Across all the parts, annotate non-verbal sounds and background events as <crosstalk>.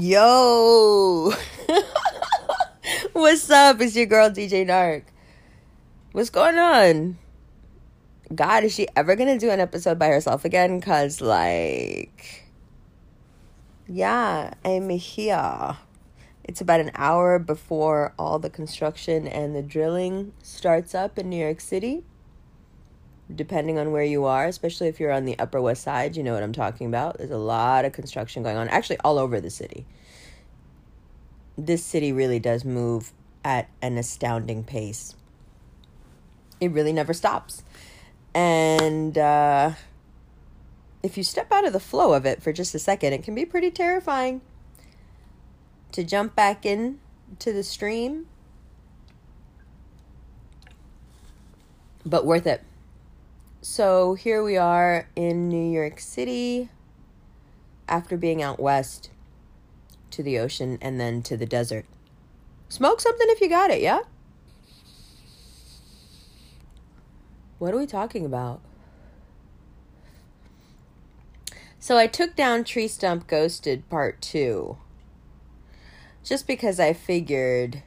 Yo! <laughs> What's up? It's your girl DJ Nark. What's going on? God, is she ever gonna do an episode by herself again? Cause like yeah, I'm here. It's about an hour before all the construction and the drilling starts up in New York City. Depending on where you are, especially if you're on the Upper West Side, you know what I'm talking about. There's a lot of construction going on, actually, all over the city. This city really does move at an astounding pace. It really never stops. And uh, if you step out of the flow of it for just a second, it can be pretty terrifying to jump back in to the stream. But worth it. So here we are in New York City after being out west to the ocean and then to the desert. Smoke something if you got it, yeah? What are we talking about? So I took down Tree Stump Ghosted Part 2 just because I figured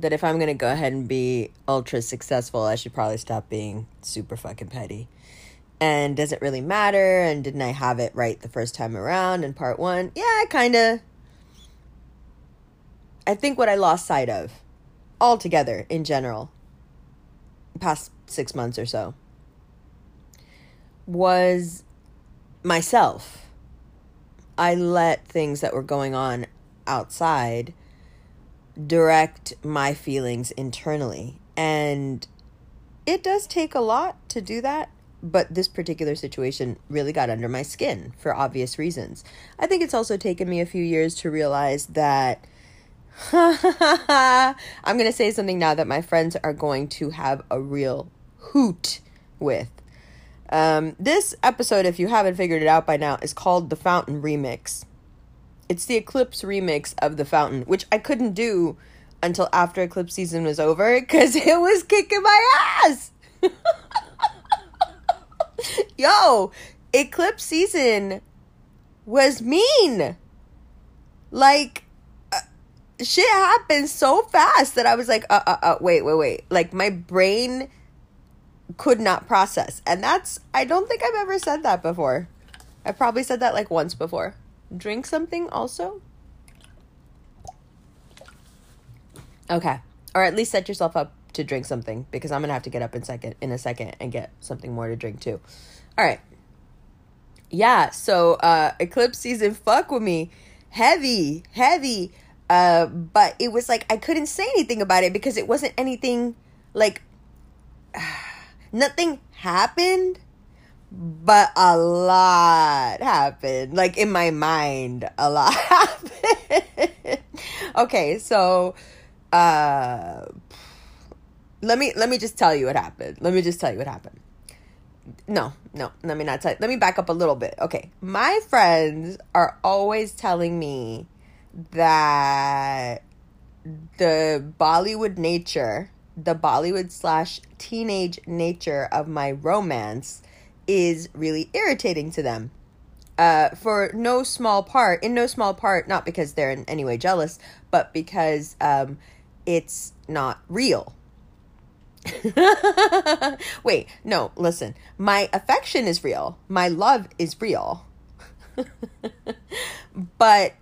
that if I'm going to go ahead and be ultra successful, I should probably stop being super fucking petty. And does it really matter? And didn't I have it right the first time around in part one? Yeah, kind of. I think what I lost sight of altogether in general, past six months or so, was myself. I let things that were going on outside direct my feelings internally. And it does take a lot to do that, but this particular situation really got under my skin for obvious reasons. I think it's also taken me a few years to realize that <laughs> I'm going to say something now that my friends are going to have a real hoot with. Um, this episode, if you haven't figured it out by now, is called The Fountain Remix. It's the Eclipse remix of The Fountain, which I couldn't do until after Eclipse season was over because <laughs> it was kicking my ass. <laughs> Yo, Eclipse season was mean. Like, uh, shit happened so fast that I was like, uh, uh, uh, wait, wait, wait. Like, my brain could not process. And that's, I don't think I've ever said that before. I've probably said that like once before. Drink something also? Okay. Or at least set yourself up to drink something because I'm going to have to get up in second in a second and get something more to drink too. All right. Yeah, so uh eclipse season fuck with me. Heavy, heavy. Uh but it was like I couldn't say anything about it because it wasn't anything like <sighs> nothing happened but a lot happened. Like in my mind a lot <laughs> happened. Okay so uh let me let me just tell you what happened. Let me just tell you what happened. No no let me not tell let me back up a little bit. Okay my friends are always telling me that the bollywood nature the bollywood slash teenage nature of my romance is really irritating to them uh, for no small part, in no small part, not because they're in any way jealous, but because um, it's not real. <laughs> Wait, no, listen. My affection is real. My love is real. <laughs> but,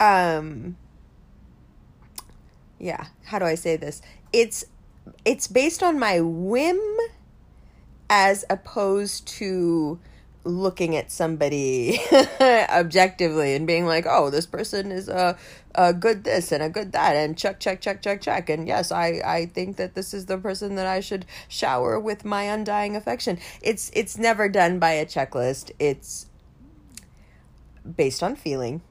um, yeah, how do I say this? It's, it's based on my whim as opposed to looking at somebody <laughs> objectively and being like, oh, this person is a, a good this and a good that, and check, check, check, check, check. And yes, I, I think that this is the person that I should shower with my undying affection. It's it's never done by a checklist. It's based on feeling.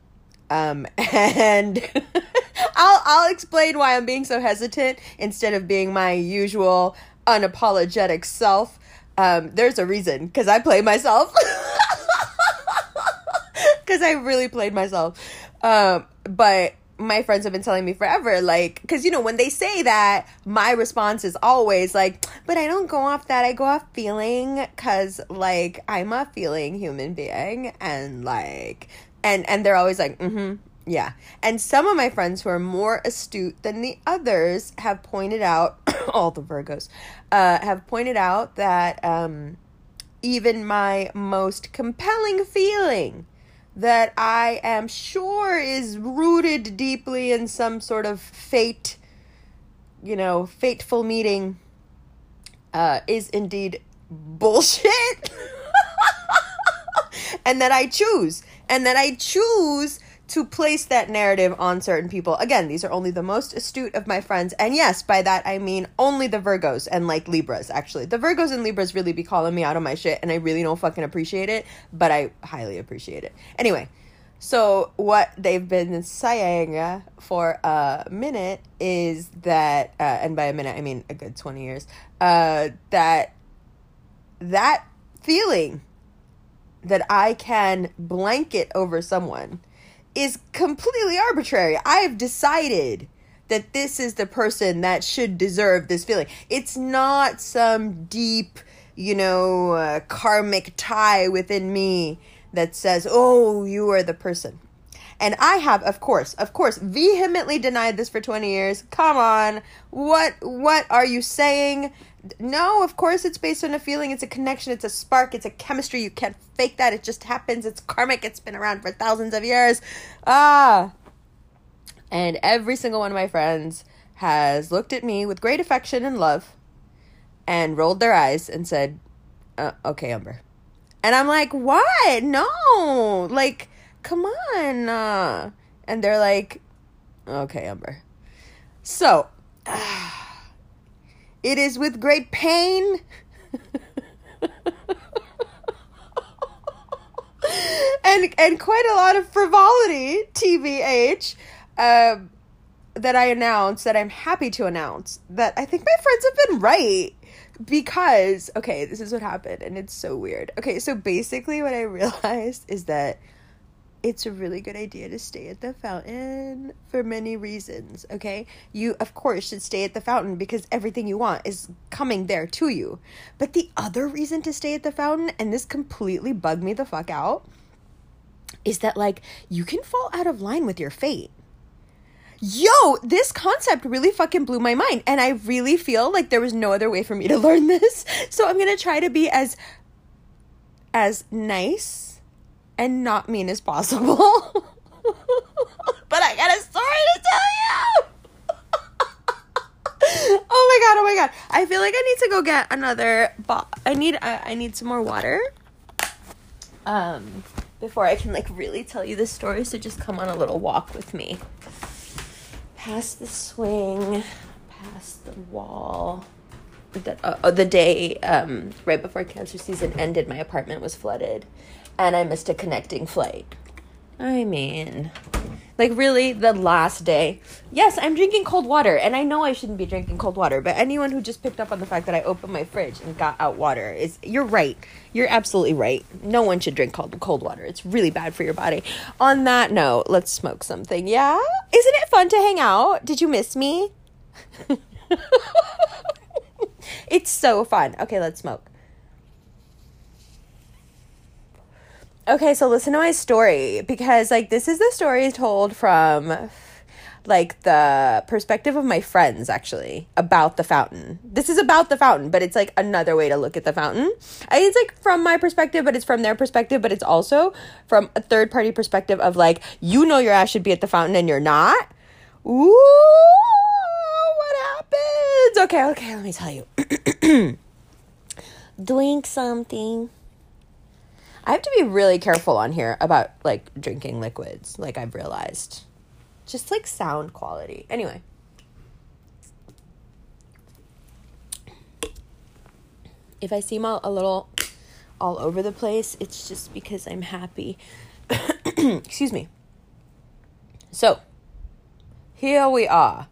Um, <laughs> and <laughs> I'll I'll explain why I'm being so hesitant instead of being my usual unapologetic self um, there's a reason because I play myself. <laughs> Because I really played myself. Um, but my friends have been telling me forever, like, because you know, when they say that, my response is always like, but I don't go off that. I go off feeling because, like, I'm a feeling human being. And, like, and, and they're always like, mm hmm, Yeah. And some of my friends who are more astute than the others have pointed out, <coughs> all the Virgos, uh, have pointed out that um, even my most compelling feeling that I am sure is rooted deeply in some sort of fate, you know, fateful meeting, uh, is indeed bullshit. <laughs> and that I choose. And that I choose to place that narrative on certain people. Again, these are only the most astute of my friends. And yes, by that I mean only the Virgos and like Libras, actually. The Virgos and Libras really be calling me out on my shit, and I really don't fucking appreciate it, but I highly appreciate it. Anyway, so what they've been saying for a minute is that, uh, and by a minute I mean a good 20 years, uh, that that feeling that I can blanket over someone is completely arbitrary. I've decided that this is the person that should deserve this feeling. It's not some deep, you know, uh, karmic tie within me that says, oh, you are the person. And I have, of course, of course, vehemently denied this for 20 years. Come on. What what are you saying? No, of course it's based on a feeling, it's a connection, it's a spark, it's a chemistry. You can't fake that. It just happens. It's karmic. It's been around for thousands of years. Ah. And every single one of my friends has looked at me with great affection and love and rolled their eyes and said, uh, "Okay, Umber." And I'm like, "What? No. Like come on. Uh, and they're like, okay, Umber. So, uh, it is with great pain. and and quite a lot of frivolity, TBH, um, that I announce that I'm happy to announce that I think my friends have been right because okay, this is what happened, and it's so weird. Okay, so basically, what I <laughs> realized is that it's a really good idea to stay at the fountain for many reasons, okay? You, of course, should stay at the fountain because everything you want is coming there to you. But the other reason to stay at the fountain, and this completely bugged me the fuck out, is that, like, you can fall out of line with your fate. Yo, this concept really fucking blew my mind. And I really feel like there was no other way for me to <laughs> learn this. So I'm going to try to be as as nice and not mean as possible. <laughs> but I got a story to tell you. <laughs> oh my god! Oh my god! I feel like I need to go get another. Bo- I need. Uh, I need some more water. Um, before I can like really tell you this story, so just come on a little walk with me. Past the swing, past the wall. The, uh, the day um, right before cancer season ended, my apartment was flooded and I missed a connecting flight. I mean, like really the last day. Yes, I'm drinking cold water, and I know I shouldn't be drinking cold water, but anyone who just picked up on the fact that I opened my fridge and got out water is you're right. You're absolutely right. No one should drink cold cold water. It's really bad for your body. On that note, let's smoke something. Yeah? Isn't it fun to hang out? Did you miss me? <laughs> it's so fun. Okay, let's smoke. Okay, so listen to my story because like this is the story told from like the perspective of my friends actually about the fountain. This is about the fountain, but it's like another way to look at the fountain. I it's like from my perspective, but it's from their perspective, but it's also from a third party perspective of like you know your ass should be at the fountain and you're not. Ooh, what happens? Okay, okay, let me tell you. <clears throat> Doing something I have to be really careful on here about like drinking liquids, like I've realized. Just like sound quality. Anyway. If I seem a little all over the place, it's just because I'm happy. <coughs> Excuse me. So, here we are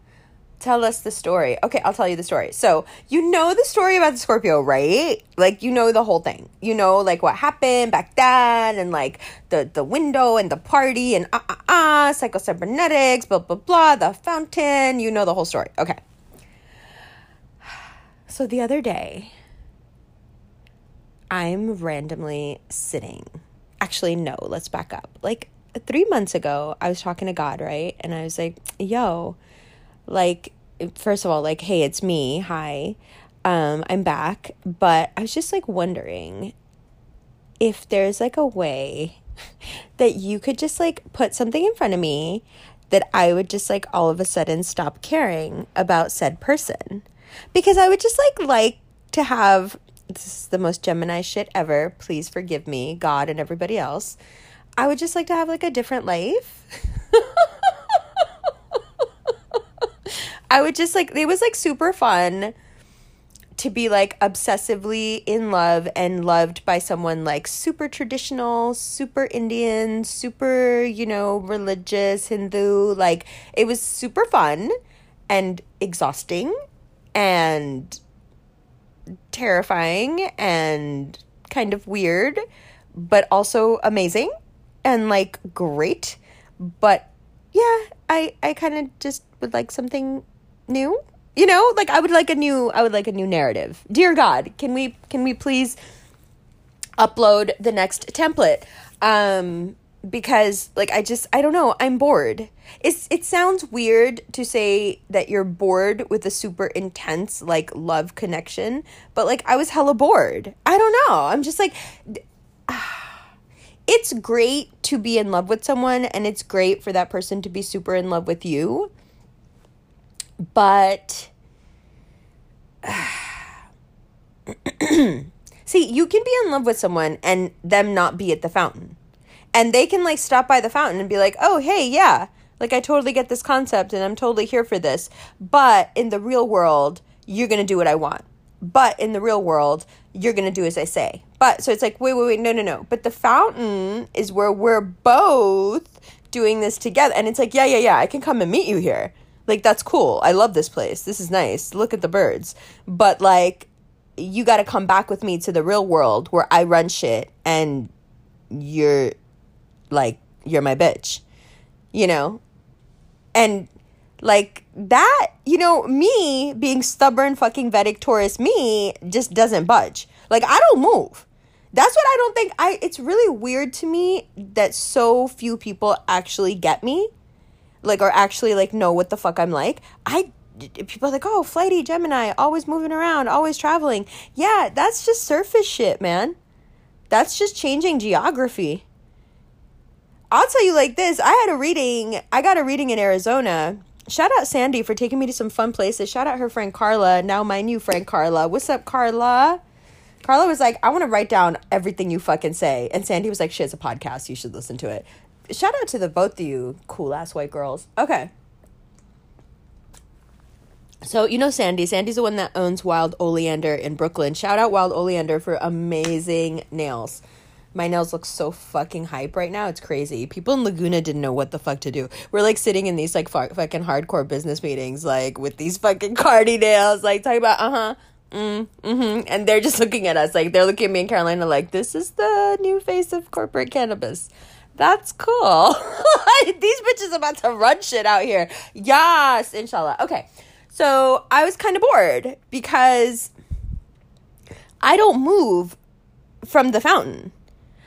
tell us the story. Okay, I'll tell you the story. So, you know the story about the Scorpio, right? Like you know the whole thing. You know like what happened back then and like the the window and the party and ah uh, ah uh, ah uh, psychocybernetics, blah blah blah, the fountain, you know the whole story. Okay. <sighs> So the other day I'm randomly sitting. Actually, no, let's back up. Like three months ago, I was talking to God, right? And I was like, yo, like, first of all, like, hey, it's me. Hi. Um, I'm back. But I was just like wondering if there's like a way <laughs> that you could just like put something in front of me that I would just like all of a sudden stop caring about said person. Because I would just like like to have this is the most Gemini shit ever. Please forgive me, God and everybody else. I would just like to have like a different life. <laughs> I would just like it was like super fun to be like obsessively in love and loved by someone like super traditional, super Indian, super, you know, religious, Hindu. Like it was super fun and exhausting and terrifying and kind of weird, but also amazing and like great. But yeah, I I kind of just would like something new you know, like I would like a new I would like a new narrative. Dear God, can we can we please upload the next template? Um because like I just I don't know, I'm bored. It's it sounds weird to say that you're bored with a super intense like love connection, but like I was hella bored. I don't know. I'm just like <sighs> it's great to be in love with someone and it's great for that person to be super in love with you but <sighs> see, you can be in love with someone and them not be at the fountain. And they can like stop by the fountain and be like, "Oh, hey, yeah. Like I totally get this concept and I'm totally here for this." But in the real world, you're going to do what I want. But in the real world, you're going to do as I say. But so it's like, "Wait, wait, wait. No, no, no. But the fountain is where we're both doing this together." And it's like, "Yeah, yeah, yeah. I can come and meet you here." Like that's cool. I love this place. This is nice. Look at the birds. But like you got to come back with me to the real world where I run shit and you're like you're my bitch. You know? And like that, you know, me being stubborn fucking Vedic Taurus me just doesn't budge. Like I don't move. That's what I don't think I it's really weird to me that so few people actually get me like or actually like know what the fuck I'm like. I people are like, "Oh, flighty Gemini, always moving around, always traveling." Yeah, that's just surface shit, man. That's just changing geography. I'll tell you like this, I had a reading, I got a reading in Arizona. Shout out Sandy for taking me to some fun places. Shout out her friend Carla, now my new friend Carla. What's up, Carla? Carla was like, I want to write down everything you fucking say. And Sandy was like, she has a podcast. You should listen to it shout out to the both of you cool ass white girls. Okay. So you know Sandy. Sandy's the one that owns Wild Oleander in Brooklyn. Shout out Wild Oleander for amazing nails. My nails look so fucking hype right now. It's crazy. People in Laguna didn't know what the fuck to do. We're like sitting in these like fucking hardcore business meetings, like with these fucking cardi nails, like talking about uh huh, mm, mm-hmm. And they're just <laughs> looking at us like they're looking at me and Carolina like this is the new face of corporate cannabis. That's cool. <laughs> These bitches about to run shit out here. Yes, inshallah. Okay. So I was kind of bored because I don't move from the fountain.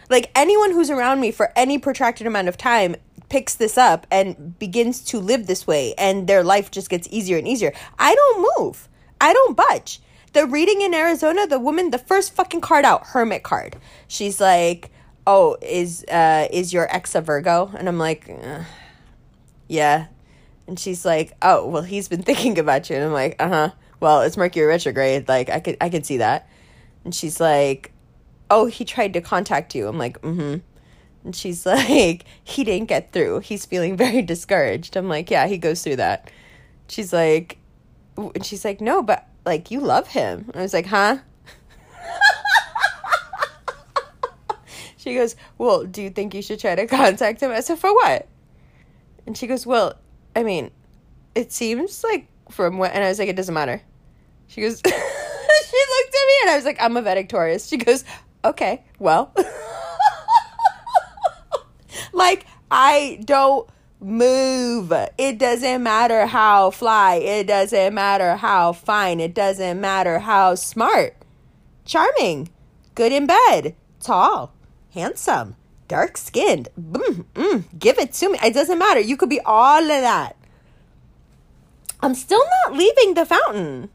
Like anyone who's around me for any protracted amount of time picks this up and begins to live this way and their life just gets easier and easier. I don't move. I don't budge. The reading in Arizona, the woman, the first fucking card out, hermit card. She's like, oh, is uh is your ex a Virgo? And I'm like, uh, yeah. And she's like, oh, well, he's been <laughs> thinking about you. And I'm like, uh huh. Well, it's Mercury retrograde. Like, I could I could see that. And she's like, oh, he tried to contact you. I'm like, mm hmm. And she's <laughs> like, he didn't get through. He's feeling <laughs> very discouraged. I'm like, yeah, he goes through that. She's like, and she's like, no, but like, you love him. And I was like, huh? She goes, Well, do you think you should try to <laughs> contact him? I said, For what? And she goes, Well, I mean, it seems like from what, and I was like, It doesn't matter. She goes, <laughs> She looked at me and I was like, I'm a Vedic She goes, Okay, well. <laughs> like, I don't move. It doesn't matter how fly. It doesn't matter how fine. It doesn't matter how smart. Charming. Good in bed. Tall handsome, dark skinned. Mm, mm, give it to me. It doesn't matter. You could be all of that. I'm still not leaving the fountain.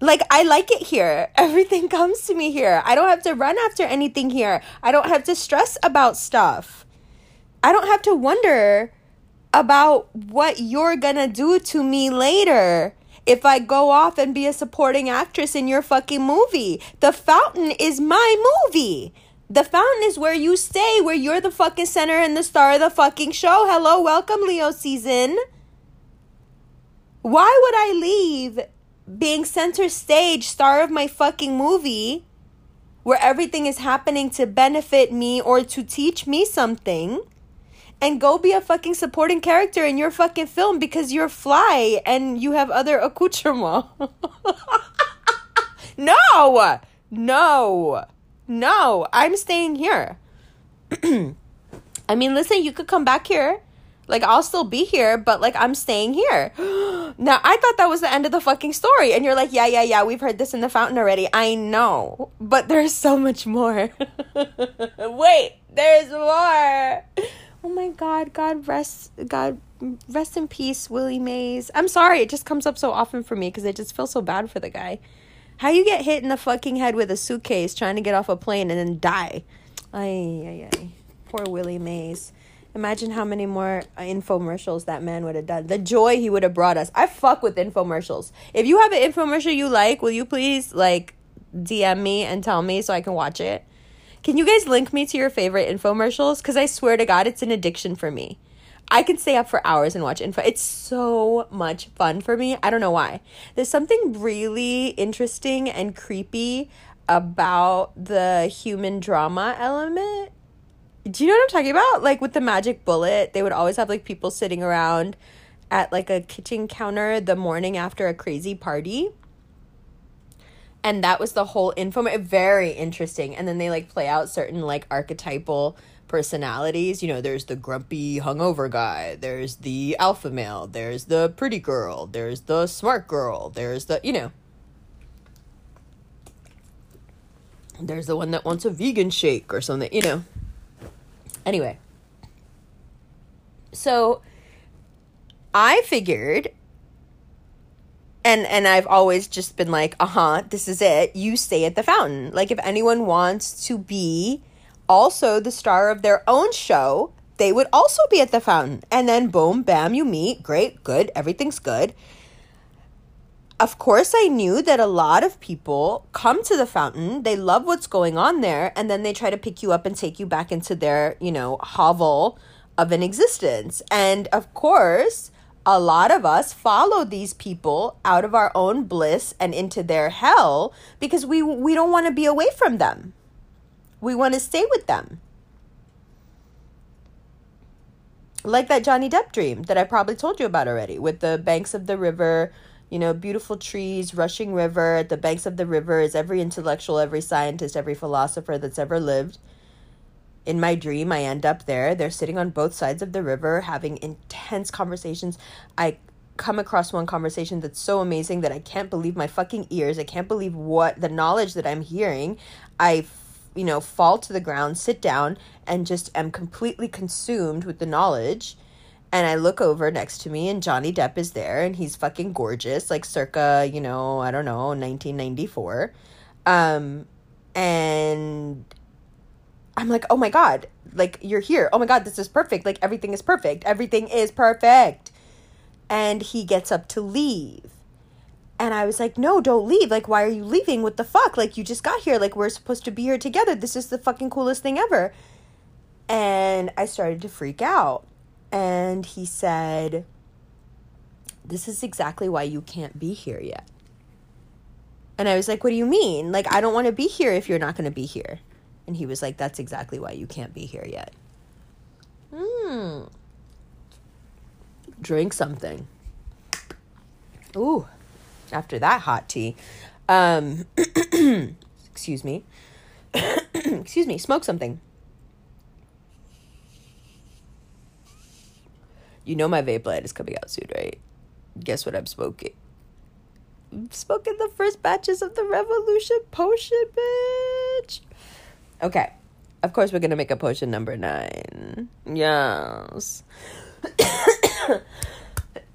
Like, I like it here. <laughs> Everything comes to me here. I don't have to run after anything here. I don't have to stress about stuff. I don't have to wonder about what you're gonna do to me later if I go off and be a supporting actress in your fucking movie. The fountain is my movie. The fountain is where you stay, where you're the fucking center and the star of the fucking show. Hello, welcome, Leo season. Why would I leave being center stage, star of my fucking movie, where everything is happening to benefit me or to teach me something? and go be a fucking supporting character in your fucking film because you're fly and you have other <laughs> accoutrements. <laughs> no, no, no. I'm staying here. <clears throat> I mean, listen, you could come back here. Like, I'll still be here, but like, I'm staying here. <gasps> now, I thought that was the end of the fucking story. And you're like, yeah, yeah, yeah, we've heard this in the fountain already. I know, but there's so much more. <laughs> Wait, there's more oh my god, God rest, God rest in peace, Willie Mays. I'm sorry, it just comes up so often for me because I just feel so bad for the guy. How you get hit in the fucking head with a suitcase trying to get off a plane and then die? Ay, ay, ay. Poor Willie Mays. Imagine how many more uh, infomercials that man would have done. The joy he would have brought us. I fuck with infomercials. If you have an infomercial you like, will you please like DM me and tell me so I can watch it? Can you guys link me to your favorite infomercials? Because I swear to God, it's an addiction for me. I can stay up for hours and watch info. It's so much fun for me. I don't know why. There's something really interesting and creepy about the human drama element. Do you know what I'm talking about? Like with the magic bullet, they would always have like people sitting around at like a kitchen counter the morning after a crazy party and that was the whole info very interesting and then they like play out certain like archetypal personalities you know there's the grumpy hungover guy there's the alpha male there's the pretty girl there's the smart girl there's the you know there's the one that wants a vegan shake or something you know anyway so i figured and and I've always just been like, "Uh-huh, this is it. You stay at the fountain." Like if anyone wants to be also the star of their own show, they would also be at the fountain. And then boom, bam, you meet. Great, good, everything's good. Of course, I knew that a lot of people come to the fountain, they love what's going on there, and then they try to pick you up and take you back into their, you know, hovel of an existence. And of course, a lot of us follow these people out of our own bliss and into their hell because we we don't want to be away from them. We want to stay with them. Like that Johnny Depp dream that I probably told you about already with the banks of the river, you know, beautiful trees, rushing river. At the banks of the river is every intellectual, every scientist, every philosopher that's ever lived in my dream, I end up there. They're sitting on both sides of the river having intense conversations. I come across one conversation that's so amazing that I can't believe my fucking ears. I can't believe what the knowledge that I'm hearing. I, you know, fall to the ground, sit down, and just am completely consumed with the knowledge. And I look over next to me, and Johnny Depp is there, and he's fucking gorgeous, like circa, you know, I don't know, 1994. Um, and I'm like, oh my God, like you're here. Oh my God, this is perfect. Like everything is perfect. Everything is perfect. And he gets up to leave. And I was like, no, don't leave. Like, why are you leaving? What the fuck? Like, you just got here. Like, we're supposed to be here together. This is the fucking coolest thing ever. And I started to freak out. And he said, this is exactly why you can't be here yet. And I was like, what do you mean? Like, I don't want to be here if you're not going to be here. And he was like, That's exactly why you can't be here yet. Hmm. Drink something. Ooh, after that hot tea. Um, <clears throat> excuse me. <clears throat> excuse me, smoke something. You know my vape light is coming out soon, right? Guess what I'm smoking? I'm smoking the first batches of the Revolution Potion, bitch. Okay. of course, we're gonna make a potion number nine. Yes. <coughs>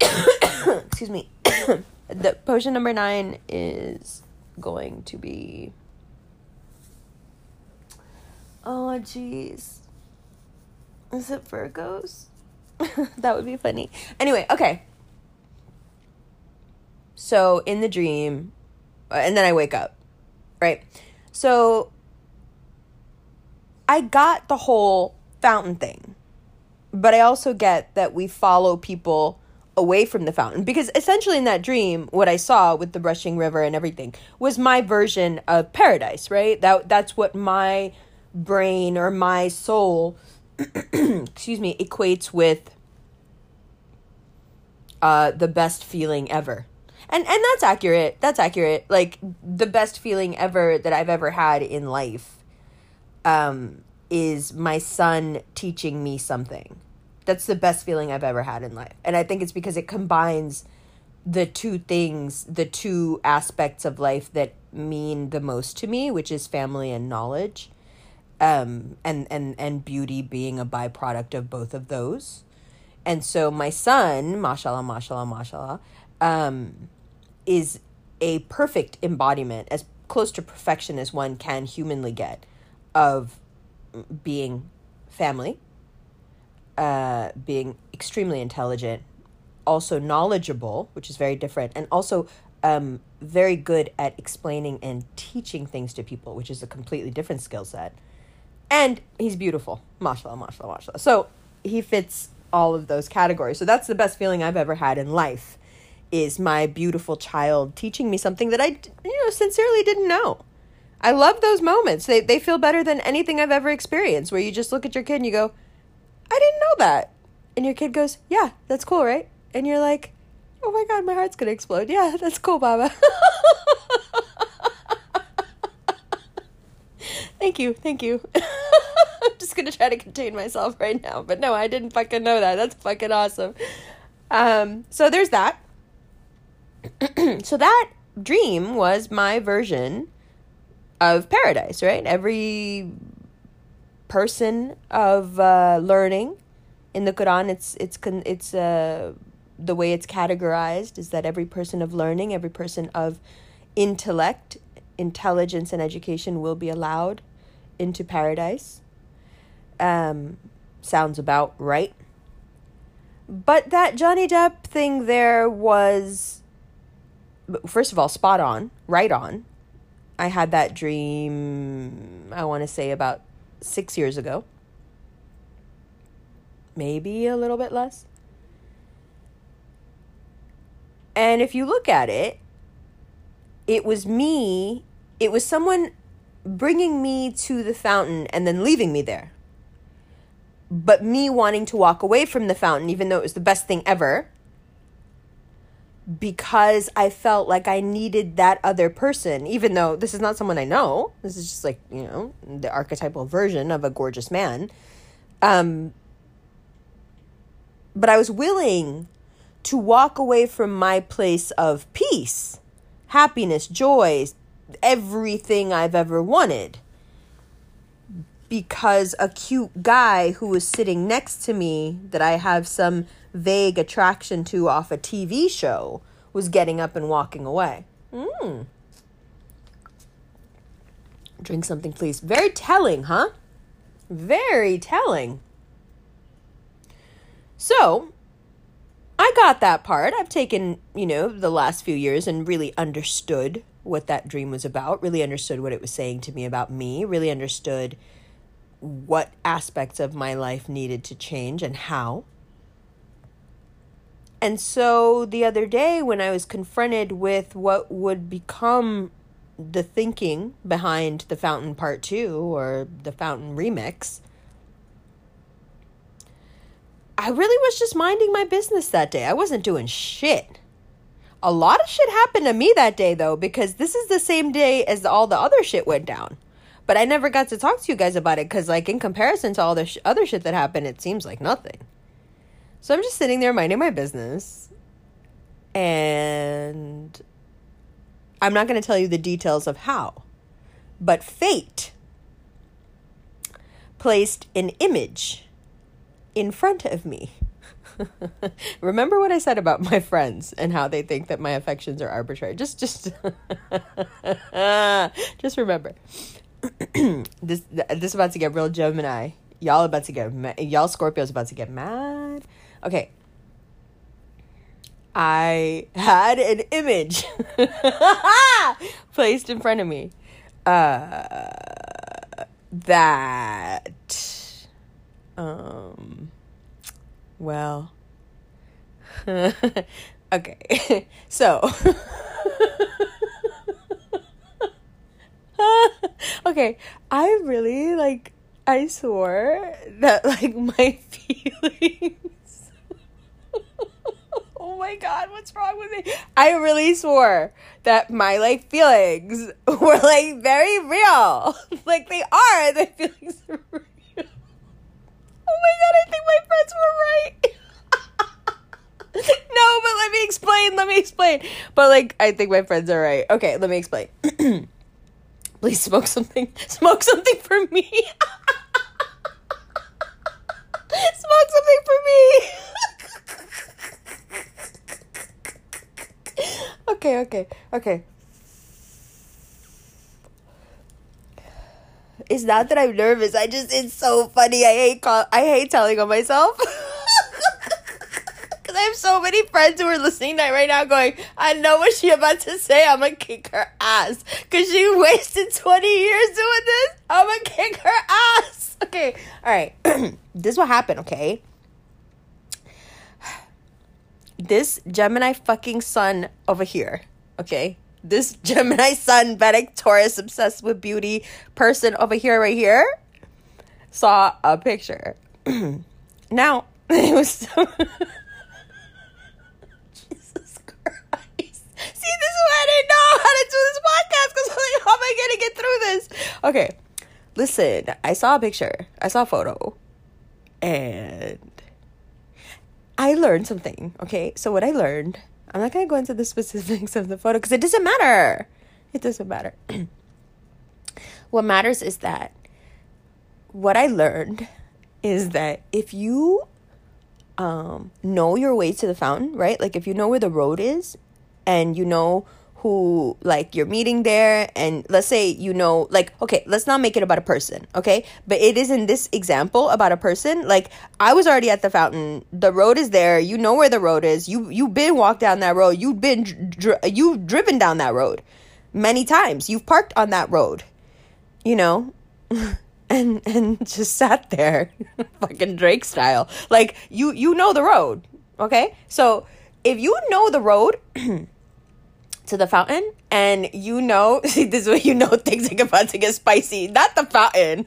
<coughs> Excuse me. <coughs> the potion number nine is going to be. Oh, jeez. Is it Virgos? <laughs> that would be funny. Anyway, okay. So in the dream, uh, and then I wake up, right? So I got the whole fountain thing, but I also get that we follow people away from the fountain. Because essentially in that dream what i saw with the rushing river and everything was my version of paradise right? That that's what my brain or my soul <clears throat> excuse me equates with uh the best feeling ever. And and that's accurate. That's accurate. Like the best feeling ever that i've ever had in life um is my son teaching me something that's the best feeling I've ever had in life. And I think it's because it combines the two things, the two aspects of life that mean the most to me, which is family and knowledge. Um, and, and, and beauty being a byproduct of both of those. And so my son, mashallah, mashallah, mashallah, um, is a perfect embodiment, as close to perfection as one can humanly get, of being family, uh, being extremely intelligent, also knowledgeable, which is very different, and also um, very good at explaining and teaching things to people, which is a completely different skill set. And he's beautiful, mashallah, mashallah, mashallah. So he fits all of those categories. So that's the best feeling I've ever had in life is my beautiful child teaching me something that I, you know, sincerely didn't know. I love those moments. They they feel better than anything I've ever experienced where you just look at your kid and you go, I didn't know that. And your kid goes, Yeah, that's cool, right? And you're like, Oh my God, my heart's going to explode. <laughs> Yeah, that's cool, Baba. <laughs> thank you. Thank you. <laughs> I'm just going to try to contain myself right now. But no, I didn't fucking know that. That's fucking awesome. Um, so there's that. <clears throat> so that dream was my version of paradise, right? Every person of uh, learning in the Quran. It's it's it's uh, the way it's categorized is that every person of learning, every person of intellect, intelligence, and education will be allowed into paradise. Um, sounds about right. But that Johnny Depp thing there was, first of all, spot on, right on. I had that dream, I want to say about six years ago. Maybe a little bit less. And if you look at it, it was me, it was someone bringing me to the fountain and then leaving me there. But me wanting to walk away from the fountain, even though it was the best thing ever, because I felt like I needed that other person, even though this is not someone I know. This is just like, you know, the archetypal version of a gorgeous man. Um, but I was willing to walk away from my place of peace, happiness, joy, everything I've ever wanted. Because a cute guy who was sitting next to me that I have some vague attraction to off a TV show was getting up and walking away. Mm. Drink something, please. Very telling, huh? Very telling. So, I got that part. I've taken, you know, the last few years and really understood what that dream was about, really understood what it was saying to me about me, really understood what aspects of my life needed to change and how. And so the other day, when I was confronted with what would become the thinking behind the Fountain Part 2 or the Fountain Remix, I really was just minding my business that day. I wasn't doing shit. A lot of shit happened to me that day, though, because this is the same day as all the other shit went down. But I never got to talk to you guys about it because, like, in comparison to all the sh- other shit that happened, it seems like nothing. So I'm just sitting there minding my business. And I'm not going to tell you the details of how. But fate placed an image in front of me. <laughs> remember what I said about my friends and how they think that my affections are arbitrary. Just just <laughs> just remember. <clears throat> this this is about to get real Gemini. Y'all about to get ma- y'all Scorpios about to get mad. Okay. I had an image <laughs> placed in front of me. Uh that um well <laughs> okay. <laughs> So <laughs> okay. I really like i swore that like my feelings oh my god what's wrong with me? I really swore that my like feelings were like very real. Like they are. The feelings are real Oh my god i think my friends were right. <laughs> No but let me explain let me explain. But like i think my friends are right. Okay let me explain. <clears throat> Please smoke something <laughs> smoke something for me. <laughs> Smoke something for me. Okay, okay, okay. It's not that I'm nervous. I just it's so funny. I hate call, I hate telling on myself. <laughs> Cuz I have so many friends who are listening to right now going, "I know what she about to say. I'm to kick her ass cuz she wasted 20 years doing this. I'm to kick her ass." <laughs> Okay. All right. <clears throat> this will happen, okay? this Gemini fucking sun over here, okay? This <laughs> Gemini sun, Vedic Taurus, obsessed with beauty person over here, right here, saw a picture. <clears throat> now, <laughs> it was so. <laughs> Jesus Christ. See, this is why I didn't know how to do this podcast because I'm like, how am I going to get through this? Okay, listen, I saw a picture, I saw a photo, and I learned something. Okay, so what I learned, I'm not gonna go into the <laughs> specifics of the photo because it doesn't matter. It doesn't matter. <clears throat> what matters is that what I learned is that if you um, know your way to the fountain, right? Like if you know where the road is and you know who like you're meeting there and let's say you know like okay let's not make it about a person okay? But it is in this example about a person. Like i was already at the fountain. The road is there. You know where the road is. You you've been walked down that road. You've been you've driven down that road many times. You've parked on that road you know? <laughs> And and just sat there <laughs> fucking drake style. Like you you know the road okay? So if you know the road <clears throat> to the fountain and you know <laughs> see this is where you know things are about to get spicy not the fountain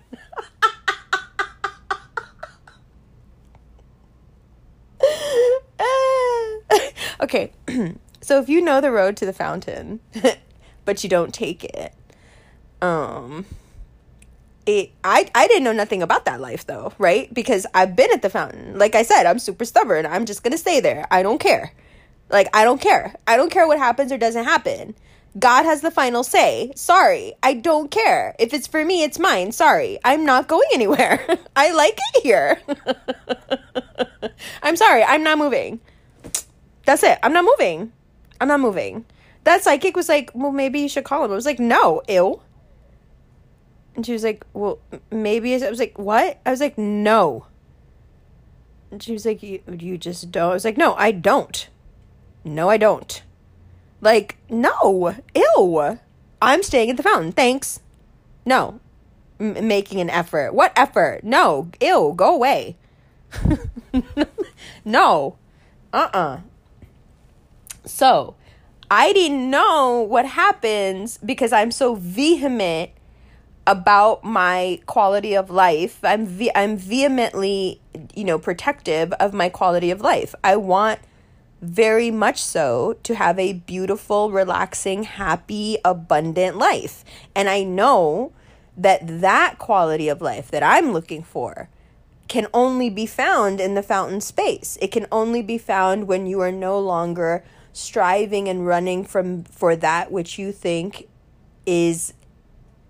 <laughs> okay <clears throat> so if you know the road to the fountain <laughs> but you don't take it um it I I didn't know nothing about that life though, right? Because I've been at the fountain. Like I said, I'm super stubborn. I'm just to stay there. I don't care. Like, I don't care. I don't care what happens or doesn't happen. God has the final say. Sorry, I don't care. If it's for me, it's mine. Sorry, I'm not going anywhere. <laughs> I like it here. <laughs> I'm sorry, I'm not moving. That's it. I'm not moving. I'm not moving. That psychic was like, well, maybe you should call him. I was like, no, ew. And she was like, well, maybe. I was like, what? I was like, no. And she was like, you, you just don't. I was like, no, I don't. No, I don't. Like, no. Ew. I'm staying at the fountain. Thanks. No. M- making an effort. What effort? No. Ew. Go away. <laughs> no. Uh uh-uh. uh So, I didn't know what happens because I'm so vehement about my quality of life. I'm ve- I'm vehemently, you know, protective of my quality of life. I want very much so to have a beautiful, relaxing, happy, abundant life. And I know that that quality of life that I'm looking for can only be found in the fountain space. It can only be found when you are no longer striving and running from for that which you think is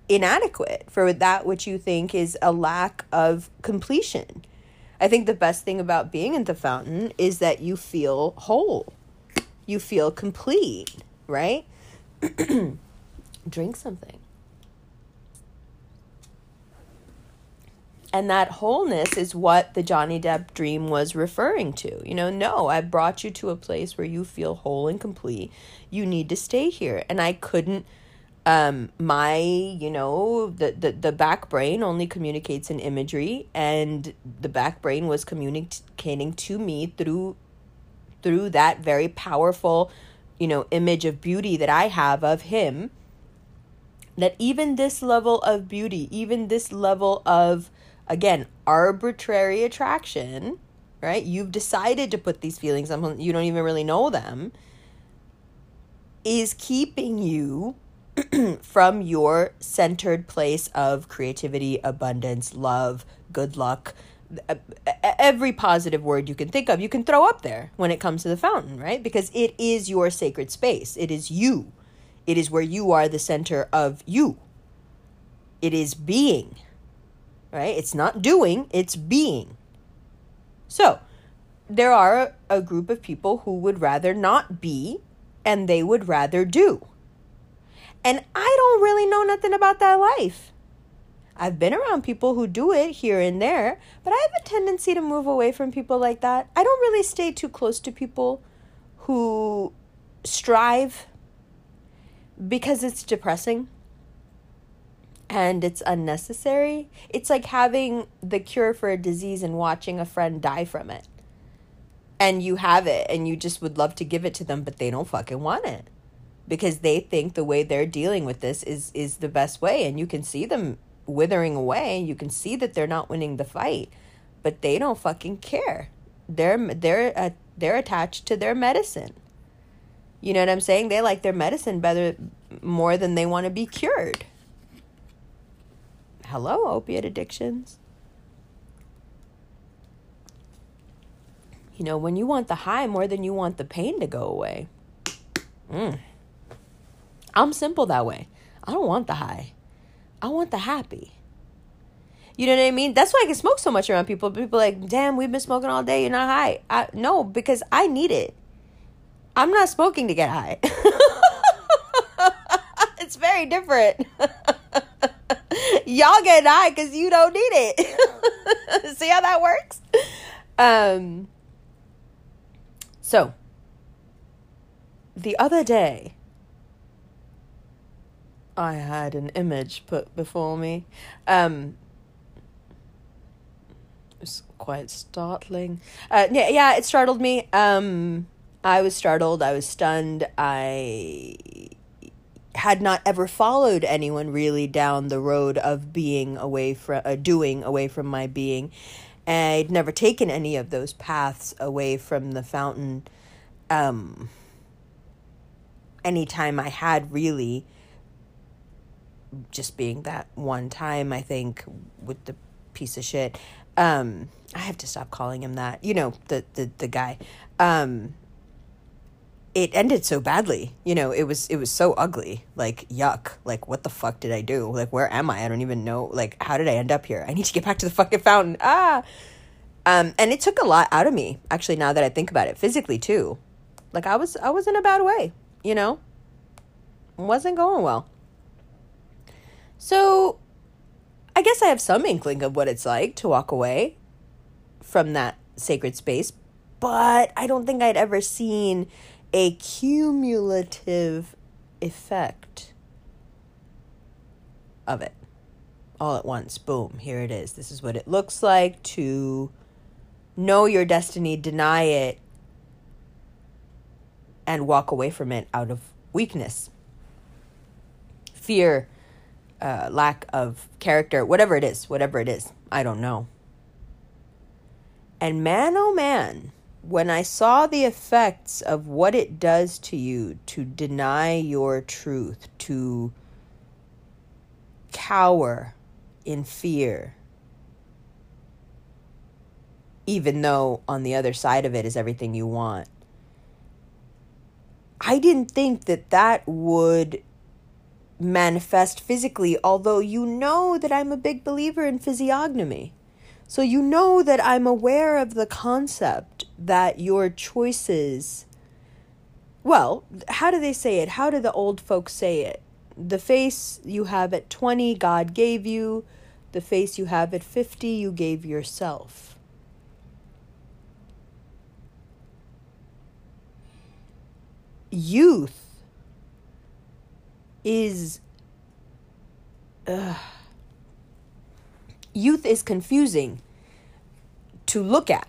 inadequate, for that which you think is a lack of completion. I think the best thing about being in the fountain is that you feel whole. You feel complete, right? <clears throat> Drink something. And that wholeness is what the Johnny Depp dream was referring to. You know, no, I brought you to a place where you feel whole and complete. You need to stay here. And I couldn't um my you know the, the the back brain only communicates in imagery and the back brain was communicating to me through through that very powerful you know image of beauty that i have of him. That even this level of beauty even this level of again arbitrary attraction right? You've decided to put these feelings on you don't even really know them is keeping you <clears throat> from your centered place of creativity, abundance, love, good luck, uh, every positive word you can think of, you can throw up there when it comes to the fountain, right? Because it is your sacred space. It is you. It is where you are the center of you. It is being, right? It's not doing, it's being. So, there are a group of people who would rather not be and they would rather do. And I don't really know nothing about that life. I've been around people who do it here and there, but I have a tendency to move away from people like that. I don't really stay too close to people who strive because it's depressing and it's unnecessary. It's like having the cure for a disease and watching a friend die from it. And you have it and you just would love to give it to them, but they don't fucking want it because they think the way they're dealing with this is is the best way and you can see them withering away you can see that they're not winning the fight but they don't fucking care. They're they're uh, they're attached to their medicine. You know what i'm saying? They like their medicine better more than they want to be cured. Hello opiate addictions. You know when you want the high more than you want the pain to go away. Mm. I'm simple that way. I don't want the high. I want the happy. You know what I mean? That's why I can smoke so much around people. People like, damn, we've been smoking all day. You're not high. I, no, because I need it. I'm not smoking to get high. <laughs> it's very different. <laughs> Y'all get high because you don't need it. <laughs> See how that works? Um. So, the other day, I had an image put before me. Um, it was quite startling. Uh, yeah, yeah, it startled me. Um, I was startled. I was stunned. I had not ever followed anyone really down the road of being away from uh, doing away from my being. I'd never taken any of those paths away from the fountain. Um, anytime I had really just being that one time, I think, with the piece of shit. Um, I have to stop calling him that. You know, the the the guy. Um, it ended so badly. You know, it was it was so ugly. Like yuck. Like what the fuck did I do? Like where am I? I don't even know. Like how did I end up here? I need to get back to the fucking fountain. Ah. Um, and it took a lot out of me. Actually, now that I think about it, physically too. Like I was I was in a bad way. You know, wasn't going well. So I guess I have some inkling of what it's like to walk away from that sacred space, but I don't think I'd ever seen a cumulative effect of it all at once. Boom, here it is. This is what it looks like to know your destiny, deny it, and walk away from it out of weakness, fear, uh, lack of character, whatever it is, whatever it is, I don't know. And man, oh man, when I saw the effects of what it does to you to deny your truth, to cower in fear, even though on the other side of it is everything you want. I didn't think that that would manifest physically, although you know that I'm a big believer in physiognomy. So you know that I'm aware of the concept that your choices. Well, how do they say it? How do the old folks say it? The face you have at 20, God gave you. The face you have at 50, you gave yourself. Youth is. Uh, youth is confusing to look at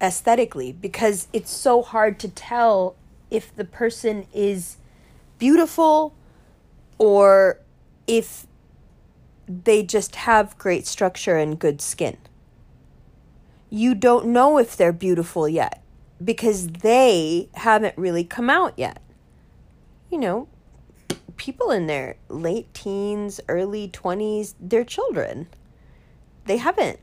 aesthetically because it's so hard to tell if the person is beautiful or if they just have great structure and good skin. You don't know if they're beautiful yet because they haven't really come out yet. You know, people in their late teens, early 20s, they're children they haven't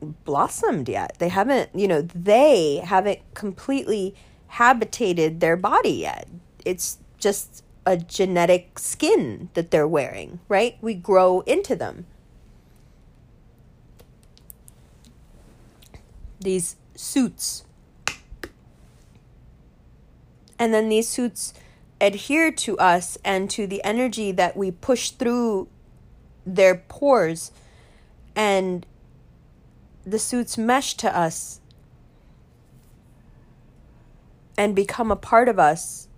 blossomed yet. They haven't, you know, they haven't completely habitated their body yet. It's just a genetic skin that they're wearing, right? We grow into them. These suits. And then these suits adhere to us and to the energy that we push through their pores and the suits mesh to us and become a part of us.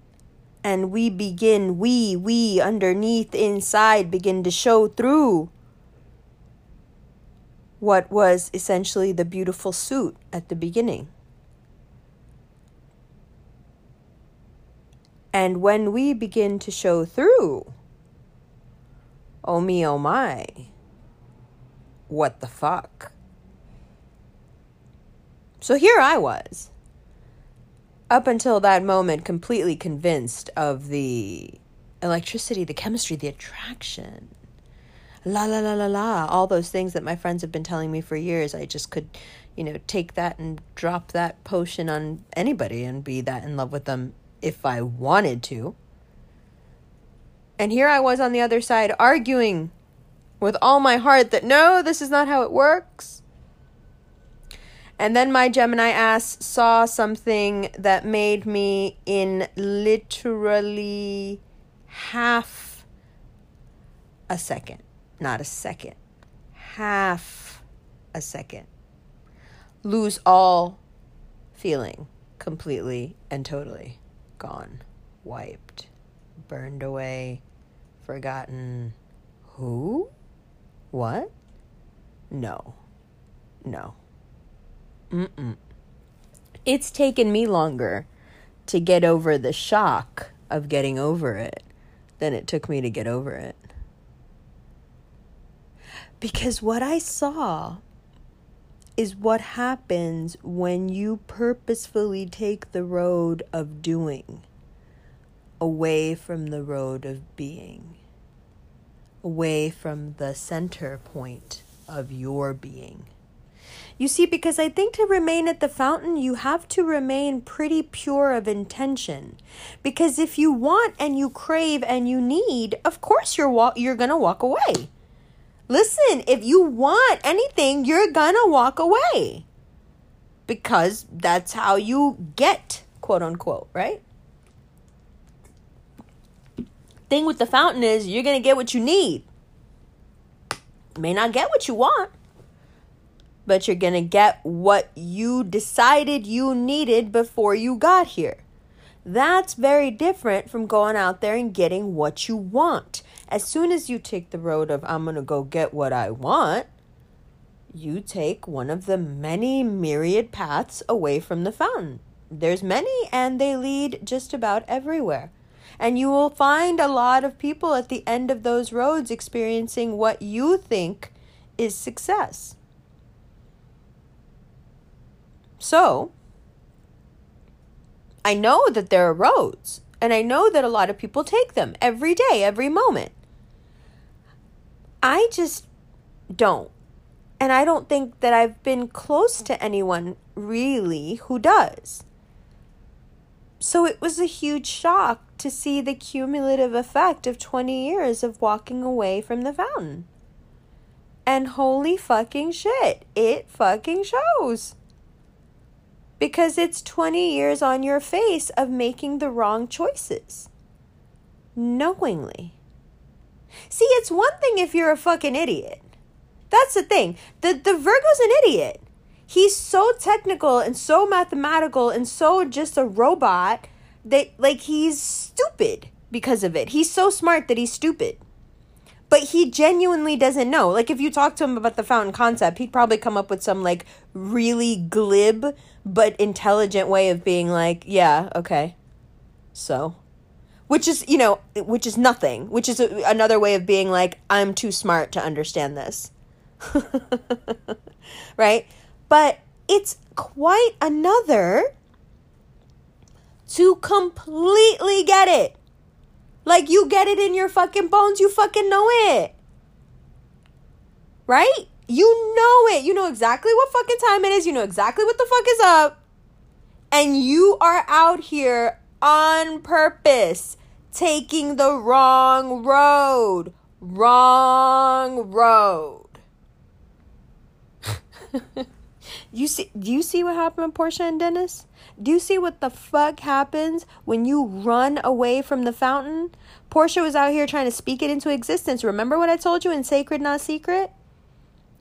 And we begin we we underneath inside begin to show through what was essentially the beautiful suit at the beginning and when we begin to show through oh me oh my what the fuck? So here I was, up until that moment, completely convinced of the electricity, the chemistry, the attraction. La la la la la, all those things that my friends have been telling me for years. I just could, you know, take that and drop that potion on anybody and be that in love with them if I wanted to. And here I was on the other side arguing with all my heart that no, this is not how it works. And then my Gemini ass saw something that made me in literally half a second, not a second, half a second, lose all feeling completely and totally gone, wiped, burned away, forgotten. Who? What? No. No. Mm-mm. It's taken me longer to get over the shock of getting over it than it took me to get over it. Because what I saw is what happens when you purposefully take the road of doing away from the road of being away from the center point of your being. You see, because I think to remain at the fountain, you have to remain pretty pure of intention. Because if you want and you crave and you need, of course you're wa- you're gonna walk away. Listen, if you want anything, you're gonna walk away. Because that's how you get, quote unquote, right? thing with the fountain is you're to get what you need. You may not get what you want, but you're to get what you decided you needed before you got here. That's very different from going out there and getting what you want. As soon as you take the road of, I'm going to go get what I want, you take one of the many myriad paths away from the fountain. There's many, and they lead just about everywhere. And you will find a lot of people at the end of those roads experiencing what you think is success. So, I know that there are roads, and I know that a lot of people take them every day, every moment. I just don't. And I don't think that I've been close to anyone really who does. So it was a huge shock to see the cumulative effect of 20 years of walking away from the fountain. And holy fucking shit, it fucking shows. Because it's 20 years on your face of making the wrong choices. Knowingly. See, it's one thing if you're a fucking idiot. That's the thing. The the Virgo's an idiot. He's so technical and so mathematical and so just a robot that like he's stupid because of it. He's so smart that he's stupid. But he genuinely doesn't know. Like if you talk to him about the fountain concept, he'd probably come up with some like really glib but intelligent way of being like, yeah, okay. So, which is, you know, which is nothing, which is a, another way of being like I'm too smart to understand this. <laughs> right? But it's quite another to completely get it. Like you get it in your fucking bones, you fucking know it. Right? You know it. You know exactly what fucking time it is. You know exactly what the fuck is up. And you are out here on purpose taking the wrong road. Wrong road. <laughs> you see do you see what happened Portia and Dennis? Do you see what the fuck happens when you run away from the fountain? Portia was out here trying to speak it into existence. Remember what I told you in Sacred Not Secret?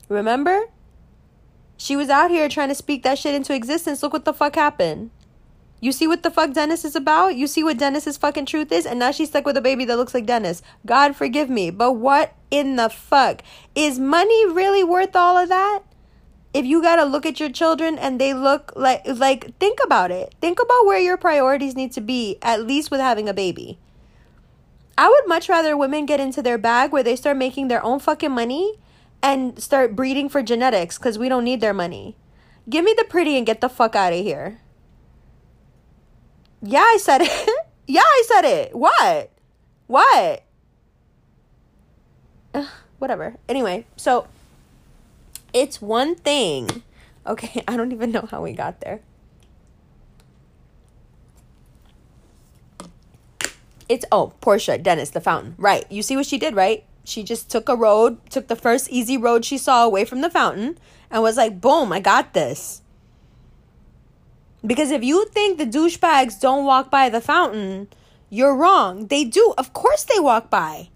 Remember? She was out here trying to speak that shit into existence. Look what the fuck happened. You see what the fuck Dennis is about? You see what Dennis's fucking truth is? And now she's stuck with a baby that looks like Dennis. God forgive me. But what in the fuck? Is money really worth all of that? if you got to look at your children and they look like like think about it think about where your priorities need to be at least with having a baby i would much rather women get into their bag where they start making their own fucking money and start breeding for genetics because we don't need their money give me the pretty and get the fuck out of here yeah i said it <laughs> yeah i said it what what Ugh, whatever anyway so it's one thing. Okay, <laughs> I don't even know how we got there. It's oh, Portia, Dennis, the fountain. Right. You see what she did, right? She just took a road, took the first easy road she saw away from the fountain, and was like, boom, I got this. Because if you think the douchebags don't walk by the fountain, you're wrong. They do. Of course they walk by.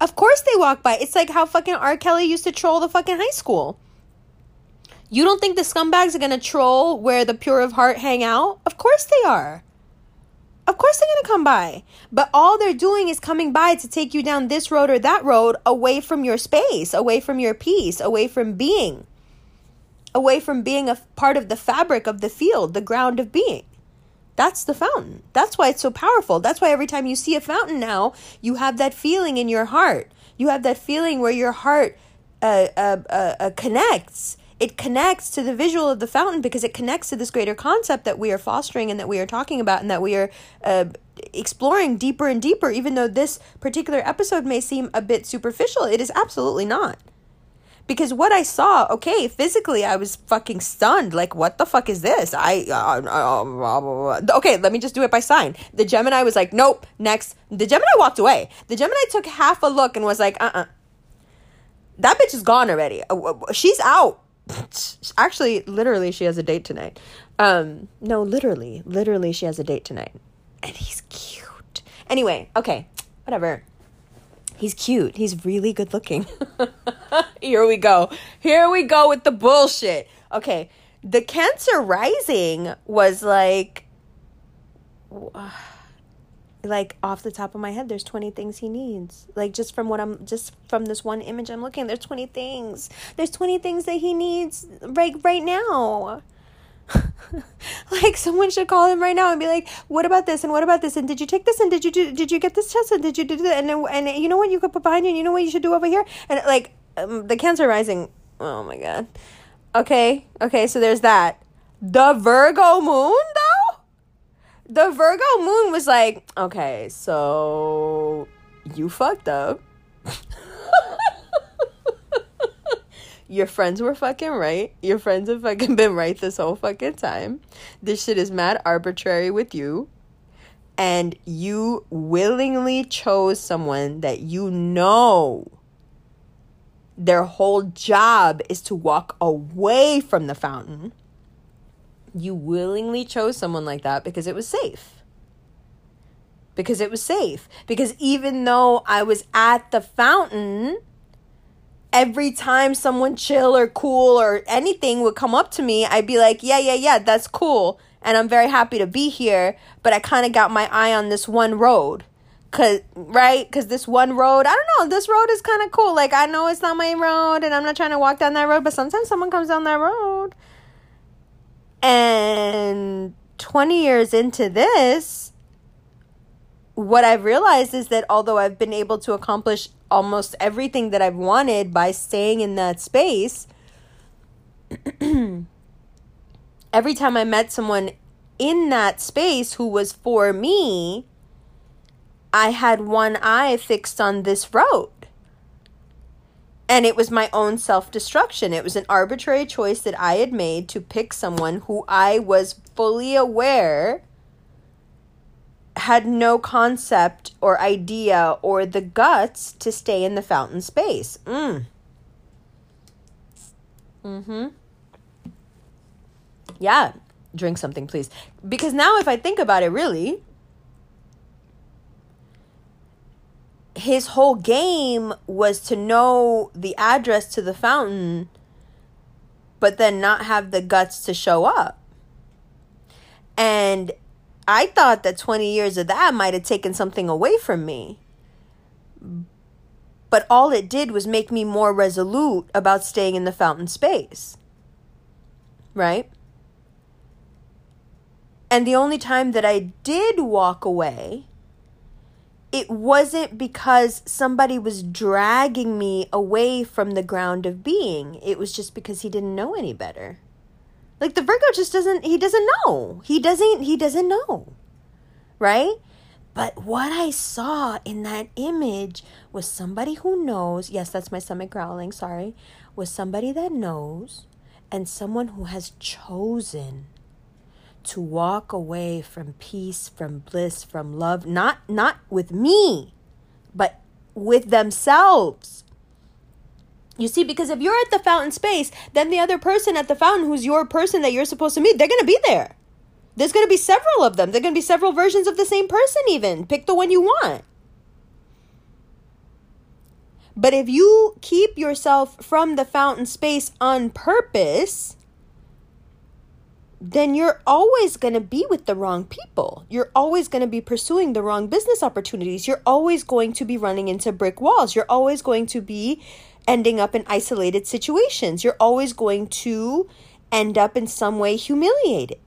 Of course they walk by. It's like how fucking R. Kelly used to troll the fucking high school. You don't think the scumbags are gonna troll where the pure of heart hang out? Of course they are. Of course they're gonna come by. But all they're doing is coming by to take you down this road or that road away from your space, away from your peace, away from being, away from being a part of the fabric of the field, the ground of being. That's the fountain. That's why it's so powerful. That's why every time you see a fountain now, you have that feeling in your heart. You have that feeling where your heart uh, uh, uh, uh connects it connects to the visual of the fountain because it connects to this greater concept that we are fostering and that we are talking about and that we are uh, exploring deeper and deeper even though this particular episode may seem a bit superficial it is absolutely not because what I saw, okay, physically I was fucking stunned. Like, what the fuck is this? I, uh, uh, uh, okay, let me just do it by sign. The Gemini was like, nope, next. The Gemini walked away. The Gemini took half a look and was like, uh uh That bitch is gone already. She's out. <laughs> actually literally she has a date tonight um no literally literally she has a date tonight and he's cute anyway okay whatever he's cute. He's really good looking. <laughs> Here we go. Here we go with the bullshit. Okay. The cancer rising was like <sighs> like off the top of my head there's 20 things he needs. Like just from what i'm just from this one image i'm looking there's 20 things. There's 20 things that he needs right right now <laughs> like someone should call him right now and be like what about this and what about this? And did you take this and did you do did you get this test and did you do that and and you know what you could put behind you and you know what you should do over here? And like um, the cancer rising. Oh my god. Okay okay so there's that. The virgo moon though? The Virgo moon was like, okay, so you fucked up. <laughs> Your friends were fucking right. Your friends have fucking been right this whole fucking time. This shit is mad arbitrary with you. and you willingly chose someone that you know their whole job is to walk away from the fountain, you willingly chose someone like that because it was safe. Because it was safe. Because even though I was at the fountain, every time someone chill or cool or anything would come up to me, I'd be like, yeah, yeah, yeah, that's cool. And I'm very happy to be here. But I kind of got my eye on this one road cause right cause this one road i don't know this road is kind of cool like i know it's not my road and i'm not trying to walk down that road but sometimes someone comes down that road and 20 years into this what i've realized is that although i've been able to accomplish almost everything that i've wanted by staying in that space <clears throat> every time i met someone in that space who was for me I had one eye fixed on this road. And it was my own self destruction. It was an arbitrary choice that I had made to pick someone who I was fully aware had no concept or idea or the guts to stay in the fountain space. Mm. Mm-hmm. Yeah. Drink something, please. Because now if I think about it really, his whole game was to know the address to the fountain, but then not have the guts to show up. And I thought that 20 years of that might have taken something away from me. But all it did was make me more resolute about staying in the fountain space. Right? And the only time that I did walk away it wasn't because somebody was dragging me away from the ground of being. It was just because he didn't know any better. Like the Virgo just doesn't he doesn't know. He doesn't he doesn't know. Right? But what I saw in that image was somebody who knows. Yes, that's my stomach growling, sorry. Was somebody that knows and someone who has chosen to walk away from peace, from bliss, from love, not not with me, but with themselves. You see, because if you're at the fountain space, then the other person at the fountain who's your person that you're supposed to meet, they're going to be there. There's going to be several of them. There're going to be several versions of the same person, even. Pick the one you want. But if you keep yourself from the fountain space on purpose, then you're always going to be with the wrong people. You're always going to be pursuing the wrong business opportunities. You're always going to be running into brick walls. You're always going to be ending up in isolated situations. You're always going to end up in some way humiliated.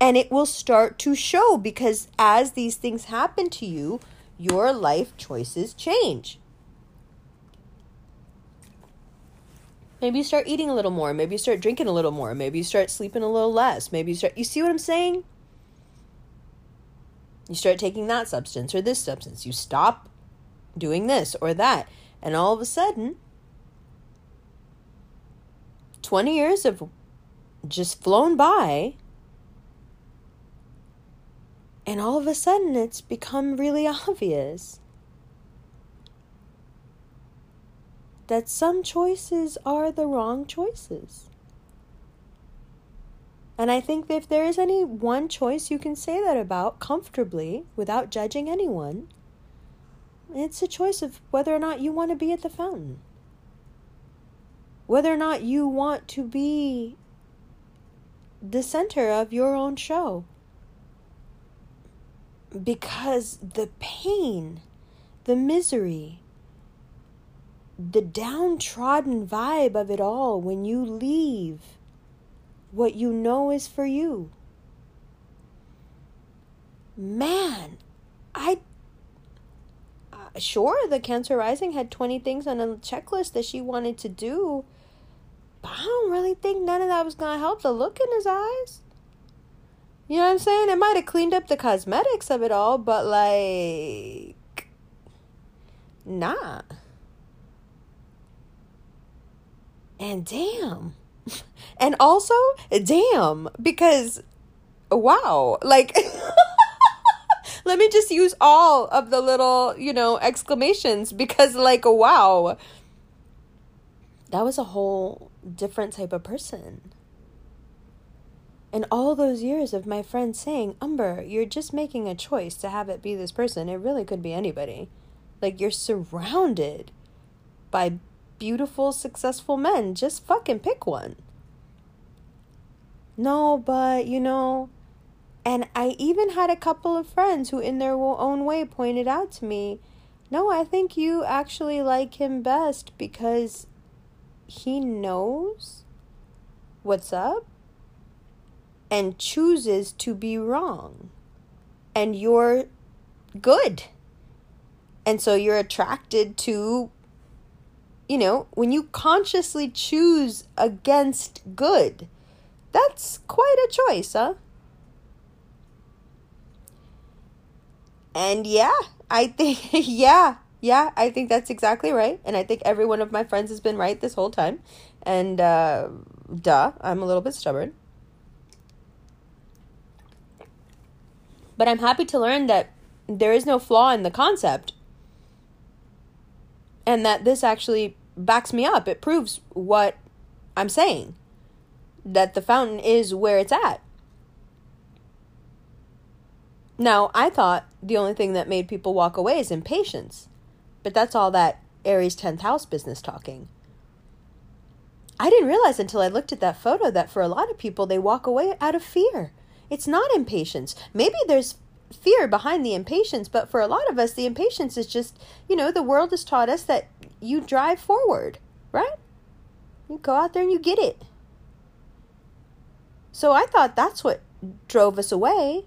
And it will start to show because as these things happen to you, your life choices change. Maybe you start eating a little more. Maybe you start drinking a little more. Maybe you start sleeping a little less. Maybe you start. You see what I'm saying? You start taking that substance or this substance. You stop doing this or that. And all of a sudden, 20 years have just flown by. And all of a sudden, it's become really obvious that some choices are the wrong choices. And I think if there is any one choice you can say that about comfortably without judging anyone, it's a choice of whether or not you want to be at the fountain. Whether or not you want to be the center of your own show. Because the pain, the misery, the downtrodden vibe of it all when you leave what you know is for you. Man, I. Sure, the Cancer Rising had 20 things on a checklist that she wanted to do, but I don't really think none of that was going to help the look in his eyes. You know what I'm saying? It might have cleaned up the cosmetics of it all, but like. Nah. And damn. <laughs> And also, damn, because wow, like <laughs> let me just use all of the little, you know, exclamations because, like, wow, that was a whole different type of person. And all those years of my friends saying, Umber, you're just making a choice to have it be this person. It really could be anybody. Like, you're surrounded by beautiful, successful men. Just fucking pick one. No, but, you know, and I even had a couple of friends who, in their own way, pointed out to me, no, I think you actually like him best because he knows what's up and chooses to be wrong. And you're good. And so you're attracted to, you know, when you consciously choose against good, that's quite a choice, huh? And yeah, I think, <laughs> yeah, yeah, I think that's exactly right. And I think every one of my friends has been right this whole time. And uh, duh, I'm a little bit stubborn. But I'm happy to learn that there is no flaw in the concept. And that this actually backs me up. It proves what I'm saying that the fountain is where it's at. Now, I thought the only thing that made people walk away is impatience. But that's all that Aries 10th house business talking. I didn't realize until I looked at that photo that for a lot of people, they walk away out of fear. It's not impatience. Maybe there's fear behind the impatience, but for a lot of us, the impatience is just, you know, the world has taught us that you drive forward, right? You go out there and you get it. So I thought that's what drove us away.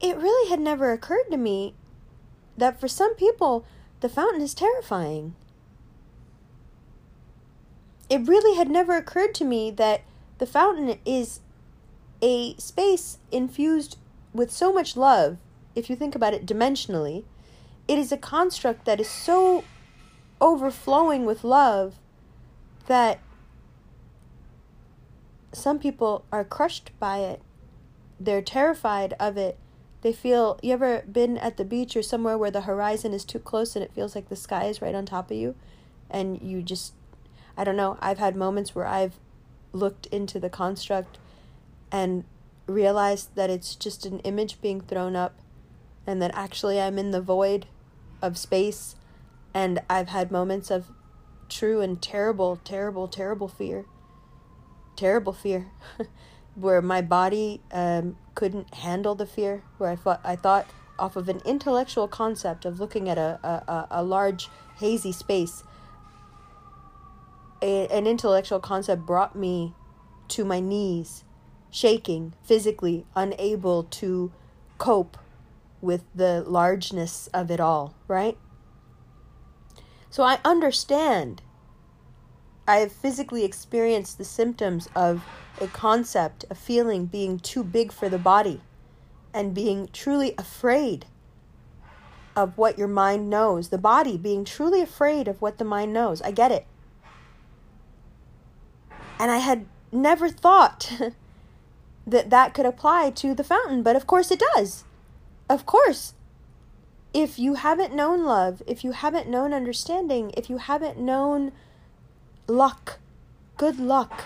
It really had never occurred to me that for some people, the fountain is terrifying. It really had never occurred to me that the fountain is a space infused with so much love, if you think about it dimensionally. It is a construct that is so overflowing with love that some people are crushed by it. They're terrified of it they feel you ever been at the beach or somewhere where the horizon is too close and it feels like the sky is right on top of you? And you just I don't know, I've had moments where I've looked into the construct and realized that it's just an image being thrown up and that actually I'm in the void of space and I've had moments of true and terrible terrible terrible fear terrible fear <laughs> where my body um, couldn't handle the fear, where I thought I thought off of an intellectual concept of looking at a, a, a large hazy space. A, an intellectual concept brought me to my knees, shaking, physically unable to cope with the largeness of it all, right? So I understand. I have physically experienced the symptoms of a concept, a feeling being too big for the body, and being truly afraid of what your mind knows. The body being truly afraid of what the mind knows. I get it. And I had never thought <laughs> that that could apply to the fountain, but of course it does. Of course. If you haven't known love, if you haven't known understanding, if you haven't known luck, good luck,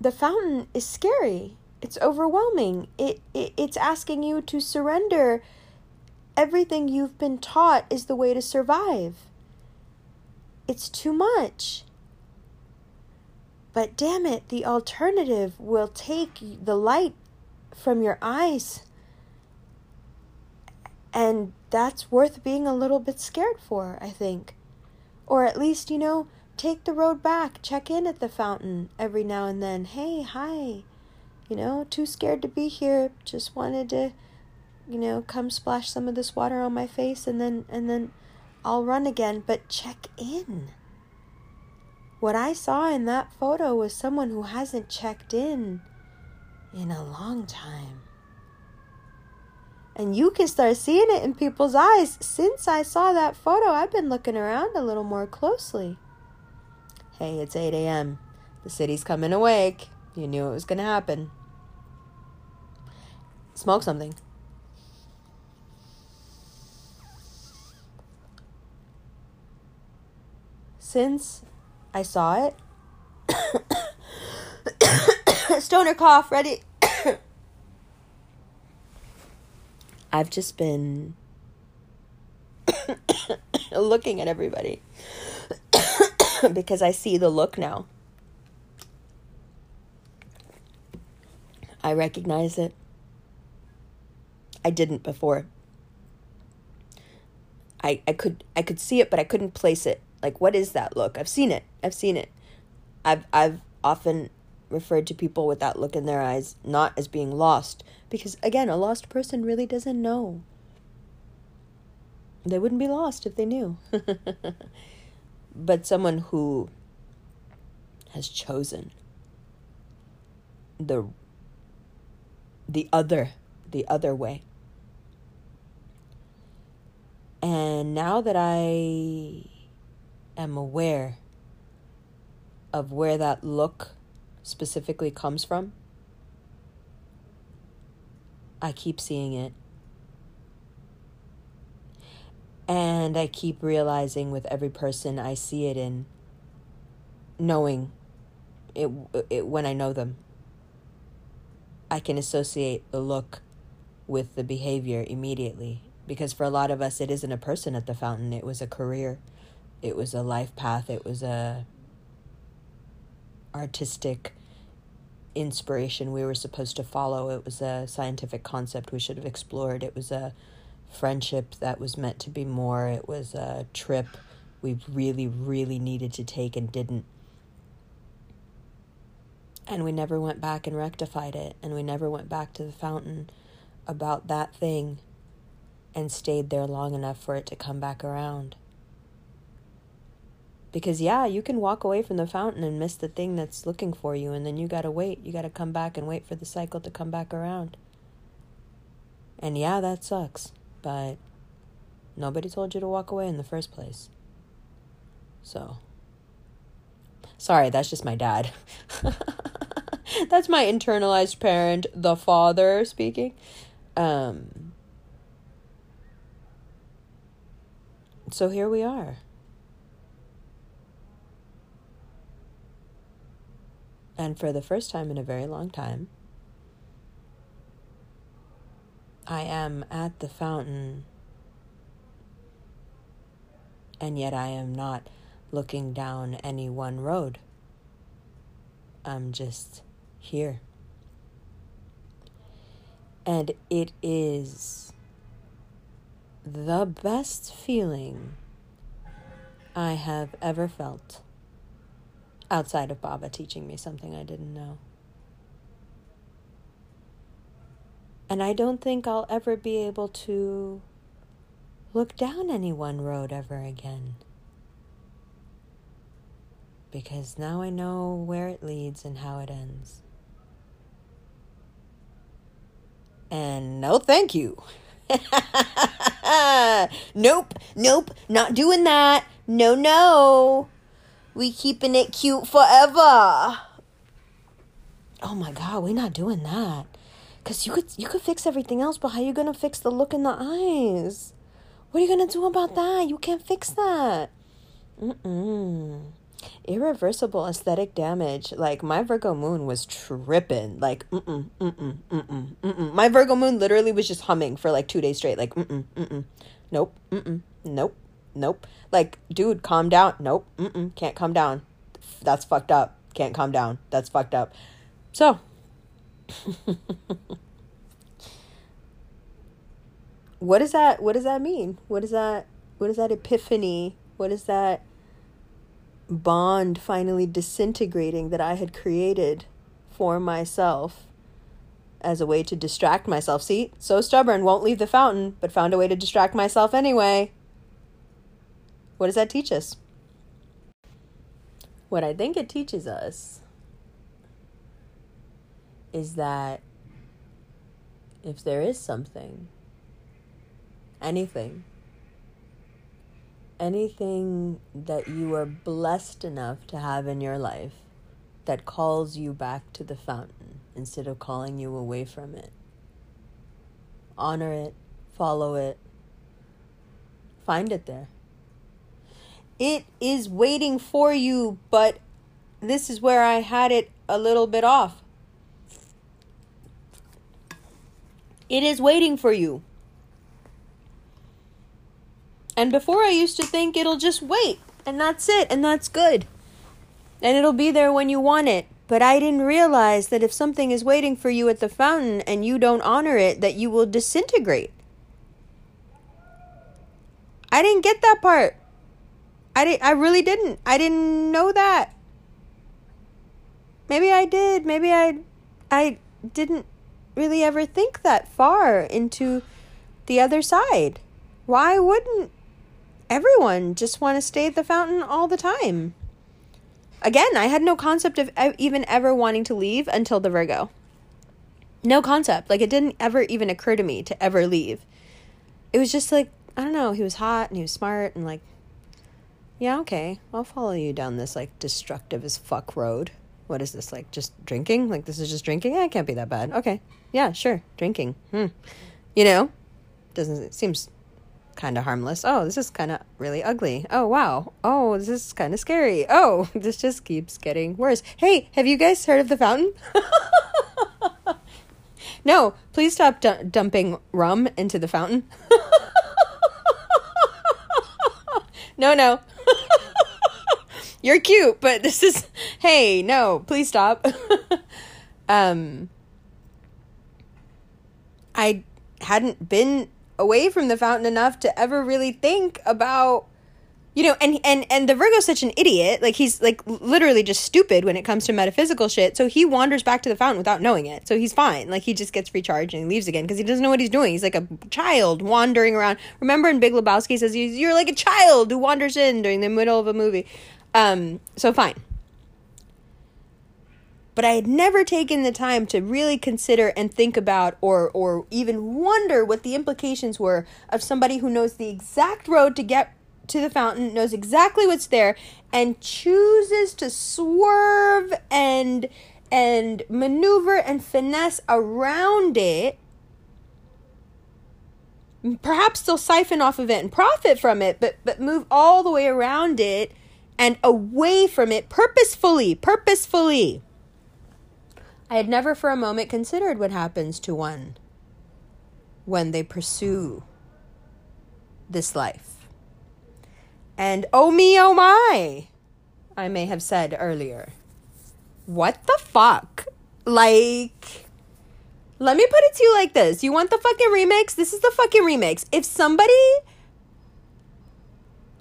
the fountain is scary. It's overwhelming. It, it it's asking you to surrender everything you've been taught is the way to survive. It's too much. But damn it, the alternative will take the light from your eyes. And that's worth being a little bit scared for, I think. Or at least, you know, take the road back, check in at the fountain every now and then. Hey, hi. You know, too scared to be here. Just wanted to, you know, come splash some of this water on my face and then and then I'll run again, but check in. What I saw in that photo was someone who hasn't checked in in a long time. And you can start seeing it in people's eyes. Since I saw that photo, I've been looking around a little more closely. Hey, it's 8 a.m. The city's coming awake. You knew it was going to happen. Smoke something. Since I saw it, <coughs> stoner cough, ready. <coughs> I've just been <coughs> looking at everybody. <laughs> because I see the look now. I recognize it. I didn't before. I, I could I could see it but I couldn't place it. Like what is that look? I've seen it. I've seen it. I've I've often referred to people with that look in their eyes not as being lost because again, a lost person really doesn't know. They wouldn't be lost if they knew. <laughs> but someone who has chosen the the other the other way and now that I am aware of where that look specifically comes from, I keep seeing it. And I keep realizing with every person I see it in, knowing it, it when I know them, I can associate the look with the behavior immediately. Because for a lot of us it isn't a person at the fountain. It was a career. It was a life path. It was a artistic inspiration we were supposed to follow. It was a scientific concept we should have explored. It was a friendship that was meant to be more it was a trip we really really needed to take and didn't and we never went back and rectified it and we never went back to the fountain about that thing and stayed there long enough for it to come back around. Because, yeah, you can walk away from the fountain and miss the thing that's looking for you, and then you gotta wait. You gotta come back and wait for the cycle to come back around. And yeah, that sucks, but nobody told you to walk away in the first place. So, sorry, that's just my dad. <laughs> that's my internalized parent, the father speaking. Um, So here we are. And for the first time in a very long time, I am at the fountain, and yet I am not looking down any one road. I'm just here. And it is the best feeling I have ever felt outside of Baba teaching me something I didn't know. And I don't think I'll ever be able to look down any one road ever again. Because now I know where it leads and how it ends. And no thank you. <laughs> nope, nope, not doing that. No, no. We keeping it cute forever. Oh my god, we're not doing that. Cause you could you could fix everything else, but how are you gonna fix the look in the eyes? What are you gonna do about that? You can't fix that. Mm-mm irreversible aesthetic damage. Like my Virgo moon was tripping. Like mm-mm, mm-mm, mm-mm, mm-mm. My Virgo moon literally was just humming for like two days straight. Like mm-mm, mm-mm. Nope, mm-mm, nope, nope. Like, dude, calm down. Nope, mm-mm, can't calm down. That's fucked up. Can't calm down. That's fucked up. So <laughs> what does that what does that mean? What is that what is that epiphany? What is that bond finally disintegrating that I had created for myself as a way to distract myself. See, so stubborn, won't leave the fountain, but found a way to distract myself anyway. What does that teach us? What I think it teaches us is that if there is something, anything, anything that you are blessed enough to have in your life that calls you back to the fountain instead of calling you away from it. Honor it, follow it, find it there. It is waiting for you, but this is where I had it a little bit off. It is waiting for you. And before I used to think it'll just wait, and that's it, and that's good. And it'll be there when you want it. But I didn't realize that if something is waiting for you at the fountain and you don't honor it, that you will disintegrate. I didn't get that part. I didn't I really didn't. I didn't know that. Maybe I did. Maybe I I didn't really ever think that far into the other side. Why wouldn't everyone just want to stay at the fountain all the time? Again, I had no concept of even ever wanting to leave until the Virgo. No concept. Like, it didn't ever even occur to me to ever leave. It was just like, I don't know, he was hot and he was smart and like, yeah, okay, I'll follow you down this like destructive as fuck road. What is this, like just drinking? Like, this is just drinking? Yeah, it can't be that bad. Okay, yeah, sure, drinking. Hmm. You know, doesn't, it seems kind of harmless. Oh, this is kind of really ugly. Oh, wow. Oh, this is kind of scary. Oh, <laughs> this just keeps getting worse. Hey, have you guys heard of the fountain? <laughs> no, please stop d- dumping rum into the fountain. <laughs> no, no. You're cute, but this is hey, no, please stop. um I hadn't been away from the fountain enough to ever really think about you know and and and the virgo's such an idiot. Like he's like literally just stupid when it comes to metaphysical shit. So he wanders back to the fountain without knowing it. So he's fine. Like he just gets recharged and he leaves again because he doesn't know what he's doing. He's like a child wandering around. Remember in big lebowski says you're like a child who wanders in during the middle of a movie. Um so fine but I had never taken the time to really consider and think about or or even wonder what the implications were of somebody who knows the exact road to get to the fountain, knows exactly what's there and chooses to swerve and and maneuver and finesse around it. Perhaps they'll siphon off of it and profit from it, but but move all the way around it and away from it purposefully, purposefully. I had never for a moment considered what happens to one when they pursue this life. And oh me, oh my, I may have said earlier. What the fuck? Like, let me put it to you like this. You want the fucking remix? This is the fucking remix. If somebody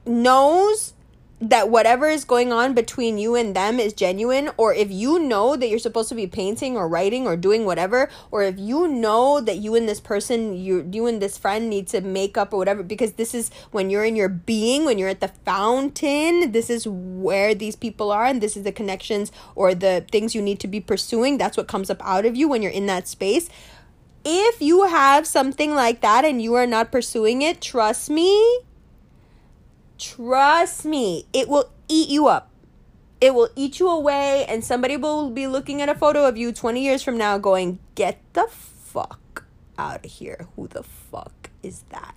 knows that whatever is going on between you and them is genuine or if you know that you're supposed to be painting or writing or doing whatever or if you know that you and this person you you and this friend need to make up or whatever because this is when you're in your being when you're at the fountain this is where these people are and this is the connections or the things you need to be pursuing. That's what comes up out of you when you're in that space. If you have something like that and you are not pursuing it trust me Trust me, it will eat you up. It will eat you away, and somebody will be looking at a photo of you 20 years from now going, Get the fuck out of here. Who the fuck is that?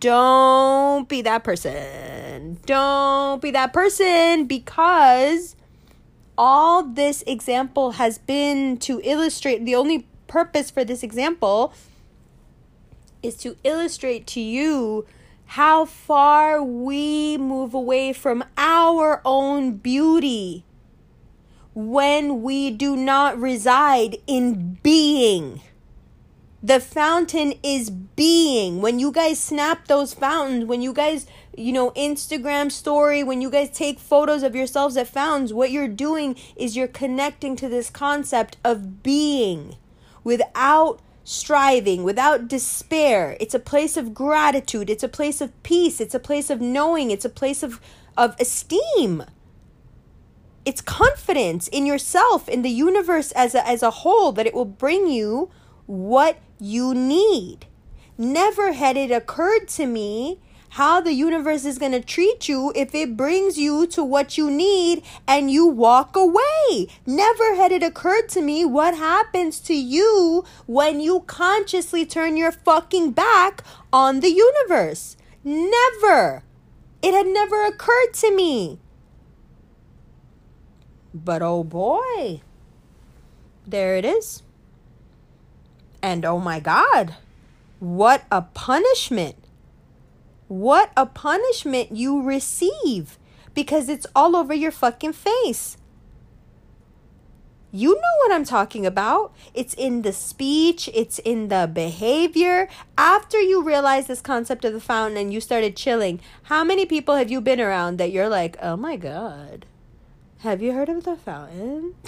Don't be that person. Don't be that person because all this example has been to illustrate the only purpose for this example is to illustrate to you how far we move away from our own beauty when we do not reside in being. The fountain is being. When you guys snap those fountains, when you guys, you know, Instagram story, when you guys take photos of yourselves at fountains, what you're doing is you're connecting to this concept of being without striving, without despair. It's a place of gratitude. It's a place of peace. It's a place of knowing. It's a place of, of esteem. It's confidence in yourself, in the universe as a, as a whole, that it will bring you what you need. Never had it occurred to me how the universe is going to treat you if it brings you to what you need and you walk away. Never had it occurred to me what happens to you when you consciously turn your fucking back on the universe. Never. It had never occurred to me. But oh boy, there it is. And oh my God, what a punishment! What a punishment you receive because it's all over your fucking face. You know what I'm talking about. It's in the speech, it's in the behavior. After you realize this concept of the fountain and you started chilling, how many people have you been around that you're like, oh my God, have you heard of the fountain? <laughs>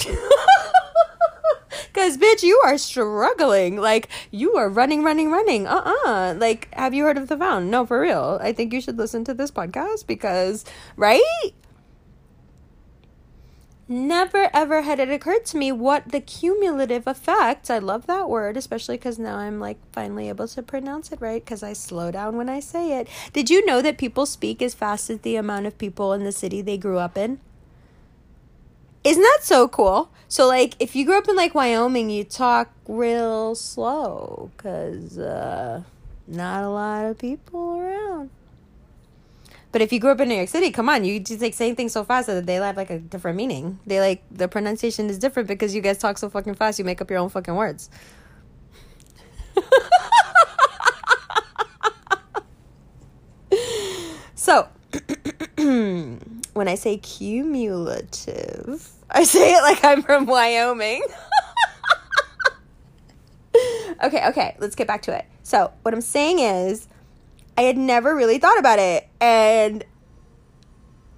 Because, bitch, you are struggling. Like, you are running, running, running. Uh uh-uh. uh Like, have you heard of the fountain? No, for real. I think you should listen to this podcast because, right? Never ever had it occurred to me what the cumulative effect, I love that word, especially because now I'm like finally able to pronounce it right because I slow down when I say it. Did you know that people speak as fast as the amount of people in the city they grew up in? Isn't that so cool? So, like, if you grew up in like Wyoming, you talk real slow because uh, not a lot of people around. But if you grew up in New York City, come on, you just like saying things so fast that they have like a different meaning. They like the pronunciation is different because you guys talk so fucking fast. You make up your own fucking words. <laughs> so, <clears throat> when I say cumulative, I say it like I'm from Wyoming. okay, okay, let's get back to it. So, what I'm saying is I had never really thought about it. And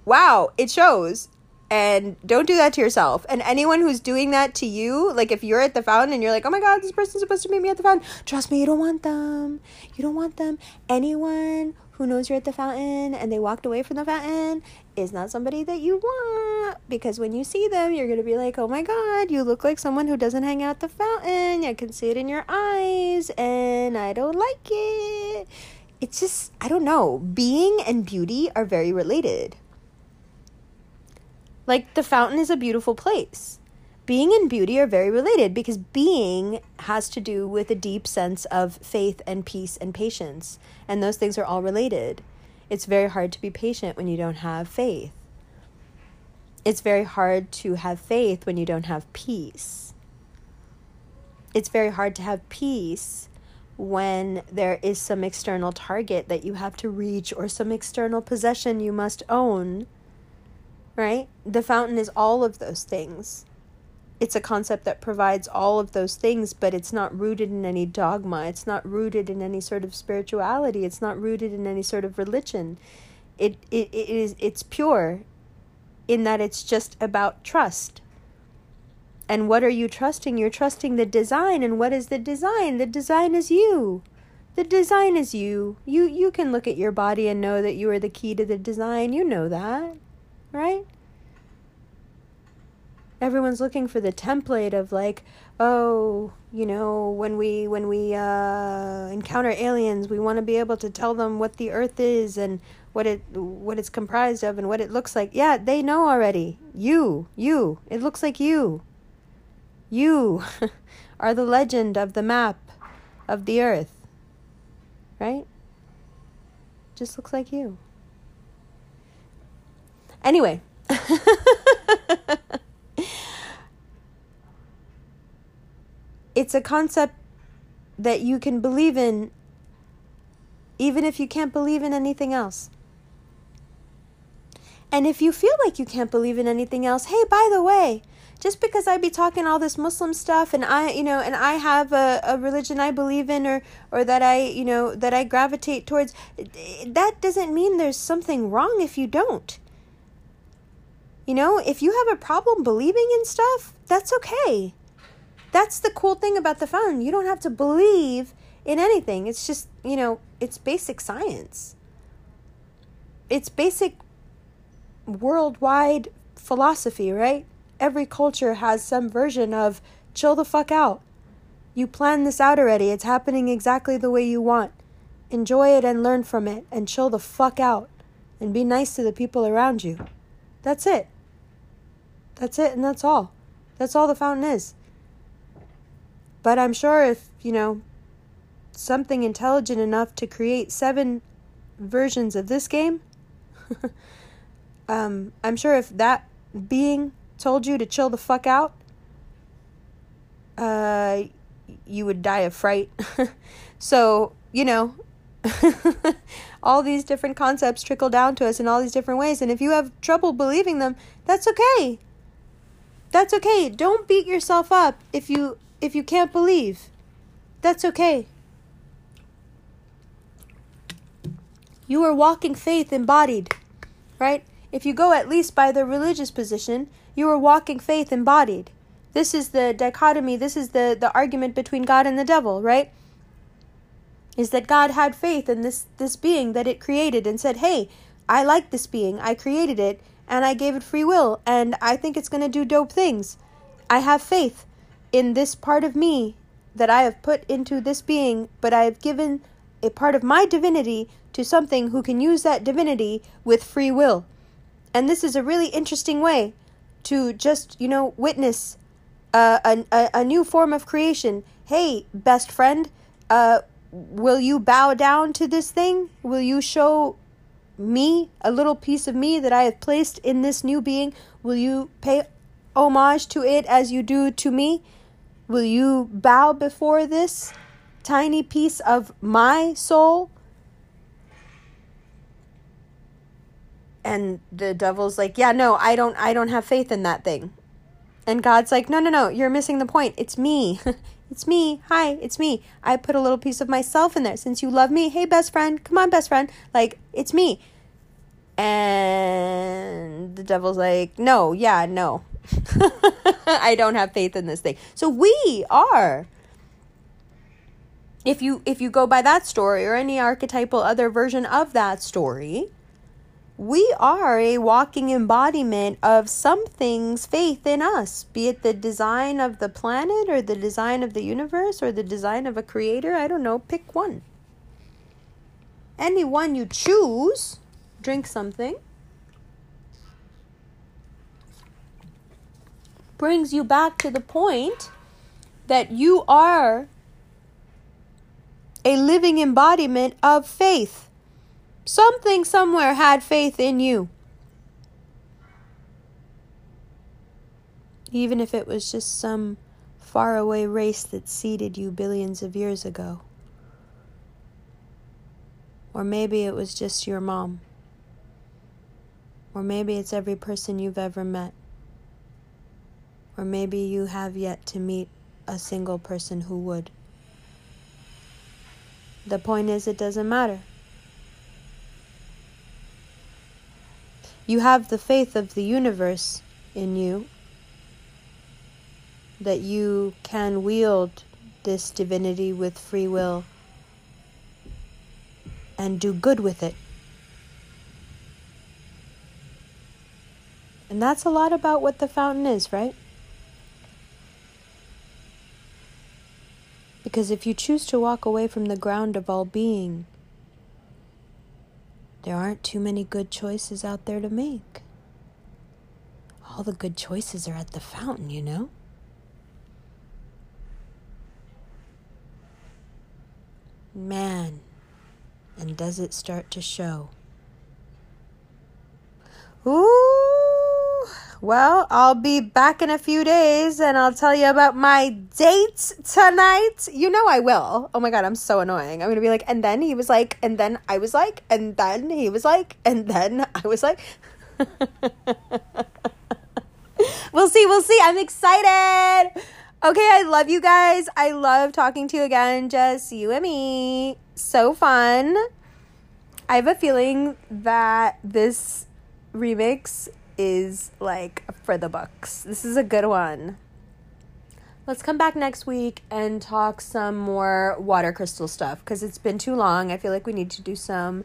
wow, it shows. And don't do that to yourself. And anyone who's doing that to you, like if you're at the fountain and you're like, oh my God, this person's supposed to meet me at the fountain, trust me, you don't want them. You don't want them. Anyone who knows you're at the fountain and they walked away from the fountain is not somebody that you want because when you see them you're going to be like oh my god you look like someone who doesn't hang out at the fountain i can see it in your eyes and i don't like it it's just, I don't know, being and beauty are very related. Like the fountain is a beautiful place. Being and beauty are very related because being has to do with a deep sense of faith and peace and patience. And those things are all related. It's very hard to be patient when you don't have faith. It's very hard to have faith when you don't have peace. It's very hard to have peace when there is some external target that you have to reach or some external possession you must own, right? The fountain is all of those things. It's a concept that provides all of those things, but it's not rooted in any dogma. It's not rooted in any sort of spirituality. It's not rooted in any sort of religion. It, it, it is it's pure in that it's just about trust and what are you trusting? You're trusting the design. And what is the design? The design is you. The design is you. You you can look at your body and know that you are the key to the design. You know that, right? Everyone's looking for the template of like, oh, you know, when we when we uh, encounter aliens, we want to be able to tell them what the Earth is and what it what it's comprised of and what it looks like. Yeah, they know already. You, you. It looks like you. You <laughs> are the legend of the map of the earth. Right? Just looks like you. Anyway. <laughs> it's a concept that you can believe in even if you can't believe in anything else. And if you feel like you can't believe in anything else, hey, by the way, just because I be talking all this Muslim stuff and I, you know, and I have a, a religion I believe in or, or that I, you know, that I gravitate towards, that doesn't mean there's something wrong if you don't. You know, if you have a problem believing in stuff, that's okay. That's the cool thing about the fountain. You don't have to believe in anything. It's just, you know, it's basic science. It's basic worldwide philosophy, right? every culture has some version of chill the fuck out. You planned this out already. It's happening exactly the way you want. Enjoy it and learn from it and chill the fuck out and be nice to the people around you. That's it. That's it and that's all. That's all the fountain is. But I'm sure if, you know, something intelligent enough to create seven versions of this game, <laughs> um, I'm sure if that being told you to chill the fuck out, uh, you would die of fright. <laughs> so, you know, <laughs> all these different concepts trickle down to us in all these different ways. And if you have trouble believing them, that's okay. That's okay. Don't beat yourself up if you if you can't believe. That's okay. You are walking faith embodied, right? If you go at least by the religious position, you are walking faith embodied. This is the dichotomy, this is the, the argument between God and the devil, right? Is that God had faith in this, this being that it created and said, Hey, I like this being, I created it, and I gave it free will, and I think it's going to do dope things. I have faith in this part of me that I have put into this being, but I have given a part of my divinity to something who can use that divinity with free will. And this is a really interesting way to just, you know, witness uh, a, a, a new form of creation. Hey, best friend, uh, will you bow down to this thing? Will you show me, a little piece of me that I have placed in this new being? Will you pay homage to it as you do to me? Will you bow before this tiny piece of my soul? And the devil's like, "Yeah, no, I don't I don't have faith in that thing." And God's like, "No, no, no, you're missing the point. It's me. <laughs> it's me. Hi, it's me. I put a little piece of myself in there. Since you love me, hey best friend, come on best friend. Like, it's me." And the devil's like, "No, yeah, no. <laughs> I don't have faith in this thing. So we are. If you if you go by that story or any archetypal other version of that story, we are a walking embodiment of something's faith in us, be it the design of the planet or the design of the universe or the design of a creator. I don't know, pick one. Any one you choose, drink something. Brings you back to the point that you are a living embodiment of faith. Something somewhere had faith in you. Even if it was just some faraway race that seeded you billions of years ago. Or maybe it was just your mom. Or maybe it's every person you've ever met. Or maybe you have yet to meet a single person who would. The point is, it doesn't matter. You have the faith of the universe in you that you can wield this divinity with free will and do good with it. And that's a lot about what the fountain is, right? Because if you choose to walk away from the ground of all being, there aren't too many good choices out there to make. All the good choices are at the fountain, you know? Man, and does it start to show? Ooh! Well, I'll be back in a few days and I'll tell you about my date tonight. You know I will. Oh my god, I'm so annoying. I'm going to be like, and then he was like, and then I was like, and then he was like, and then <laughs> I was like. <laughs> we'll see, we'll see. I'm excited. Okay, I love you guys. I love talking to you again, just you and me. So fun. I have a feeling that this remix is like for the books. This is a good one. Let's come back next week and talk some more water crystal stuff because it's been too long. I feel like we need to do some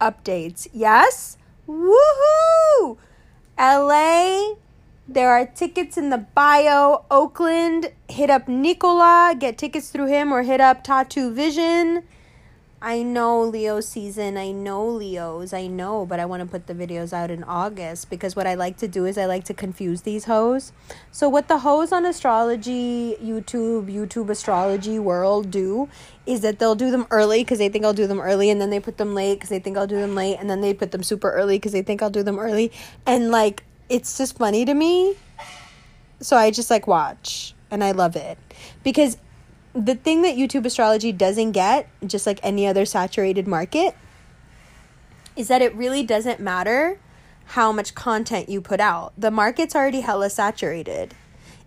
updates. Yes? Woohoo! LA, there are tickets in the bio. Oakland, hit up Nicola, get tickets through him or hit up Tattoo Vision. I know Leo season. I know Leos. I know, but I want to put the videos out in August because what I like to do is I like to confuse these hoes. So what the hoes on astrology, YouTube, YouTube astrology world do is that they'll do them early because they think I'll do them early, and then they put them late because they think I'll do them late, and then they put them super early because they think I'll do them early, and like it's just funny to me. So I just like watch and I love it because the thing that YouTube astrology doesn't get, just like any other saturated market, is that it really doesn't matter how much content you put out. The market's already hella saturated.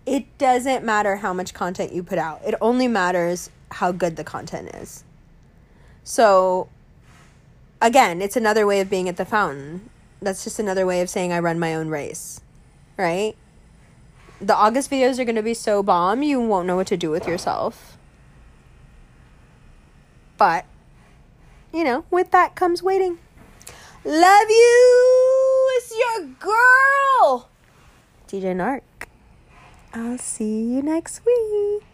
It doesn't matter how much content you put out, it only matters how good the content is. So, again, it's another way of being at the fountain. That's just another way of saying I run my own race, right? The August videos are going to be so bomb, you won't know what to do with yourself. But, you know, with that comes waiting. Love you! It's your girl! DJ Nark. I'll see you next week.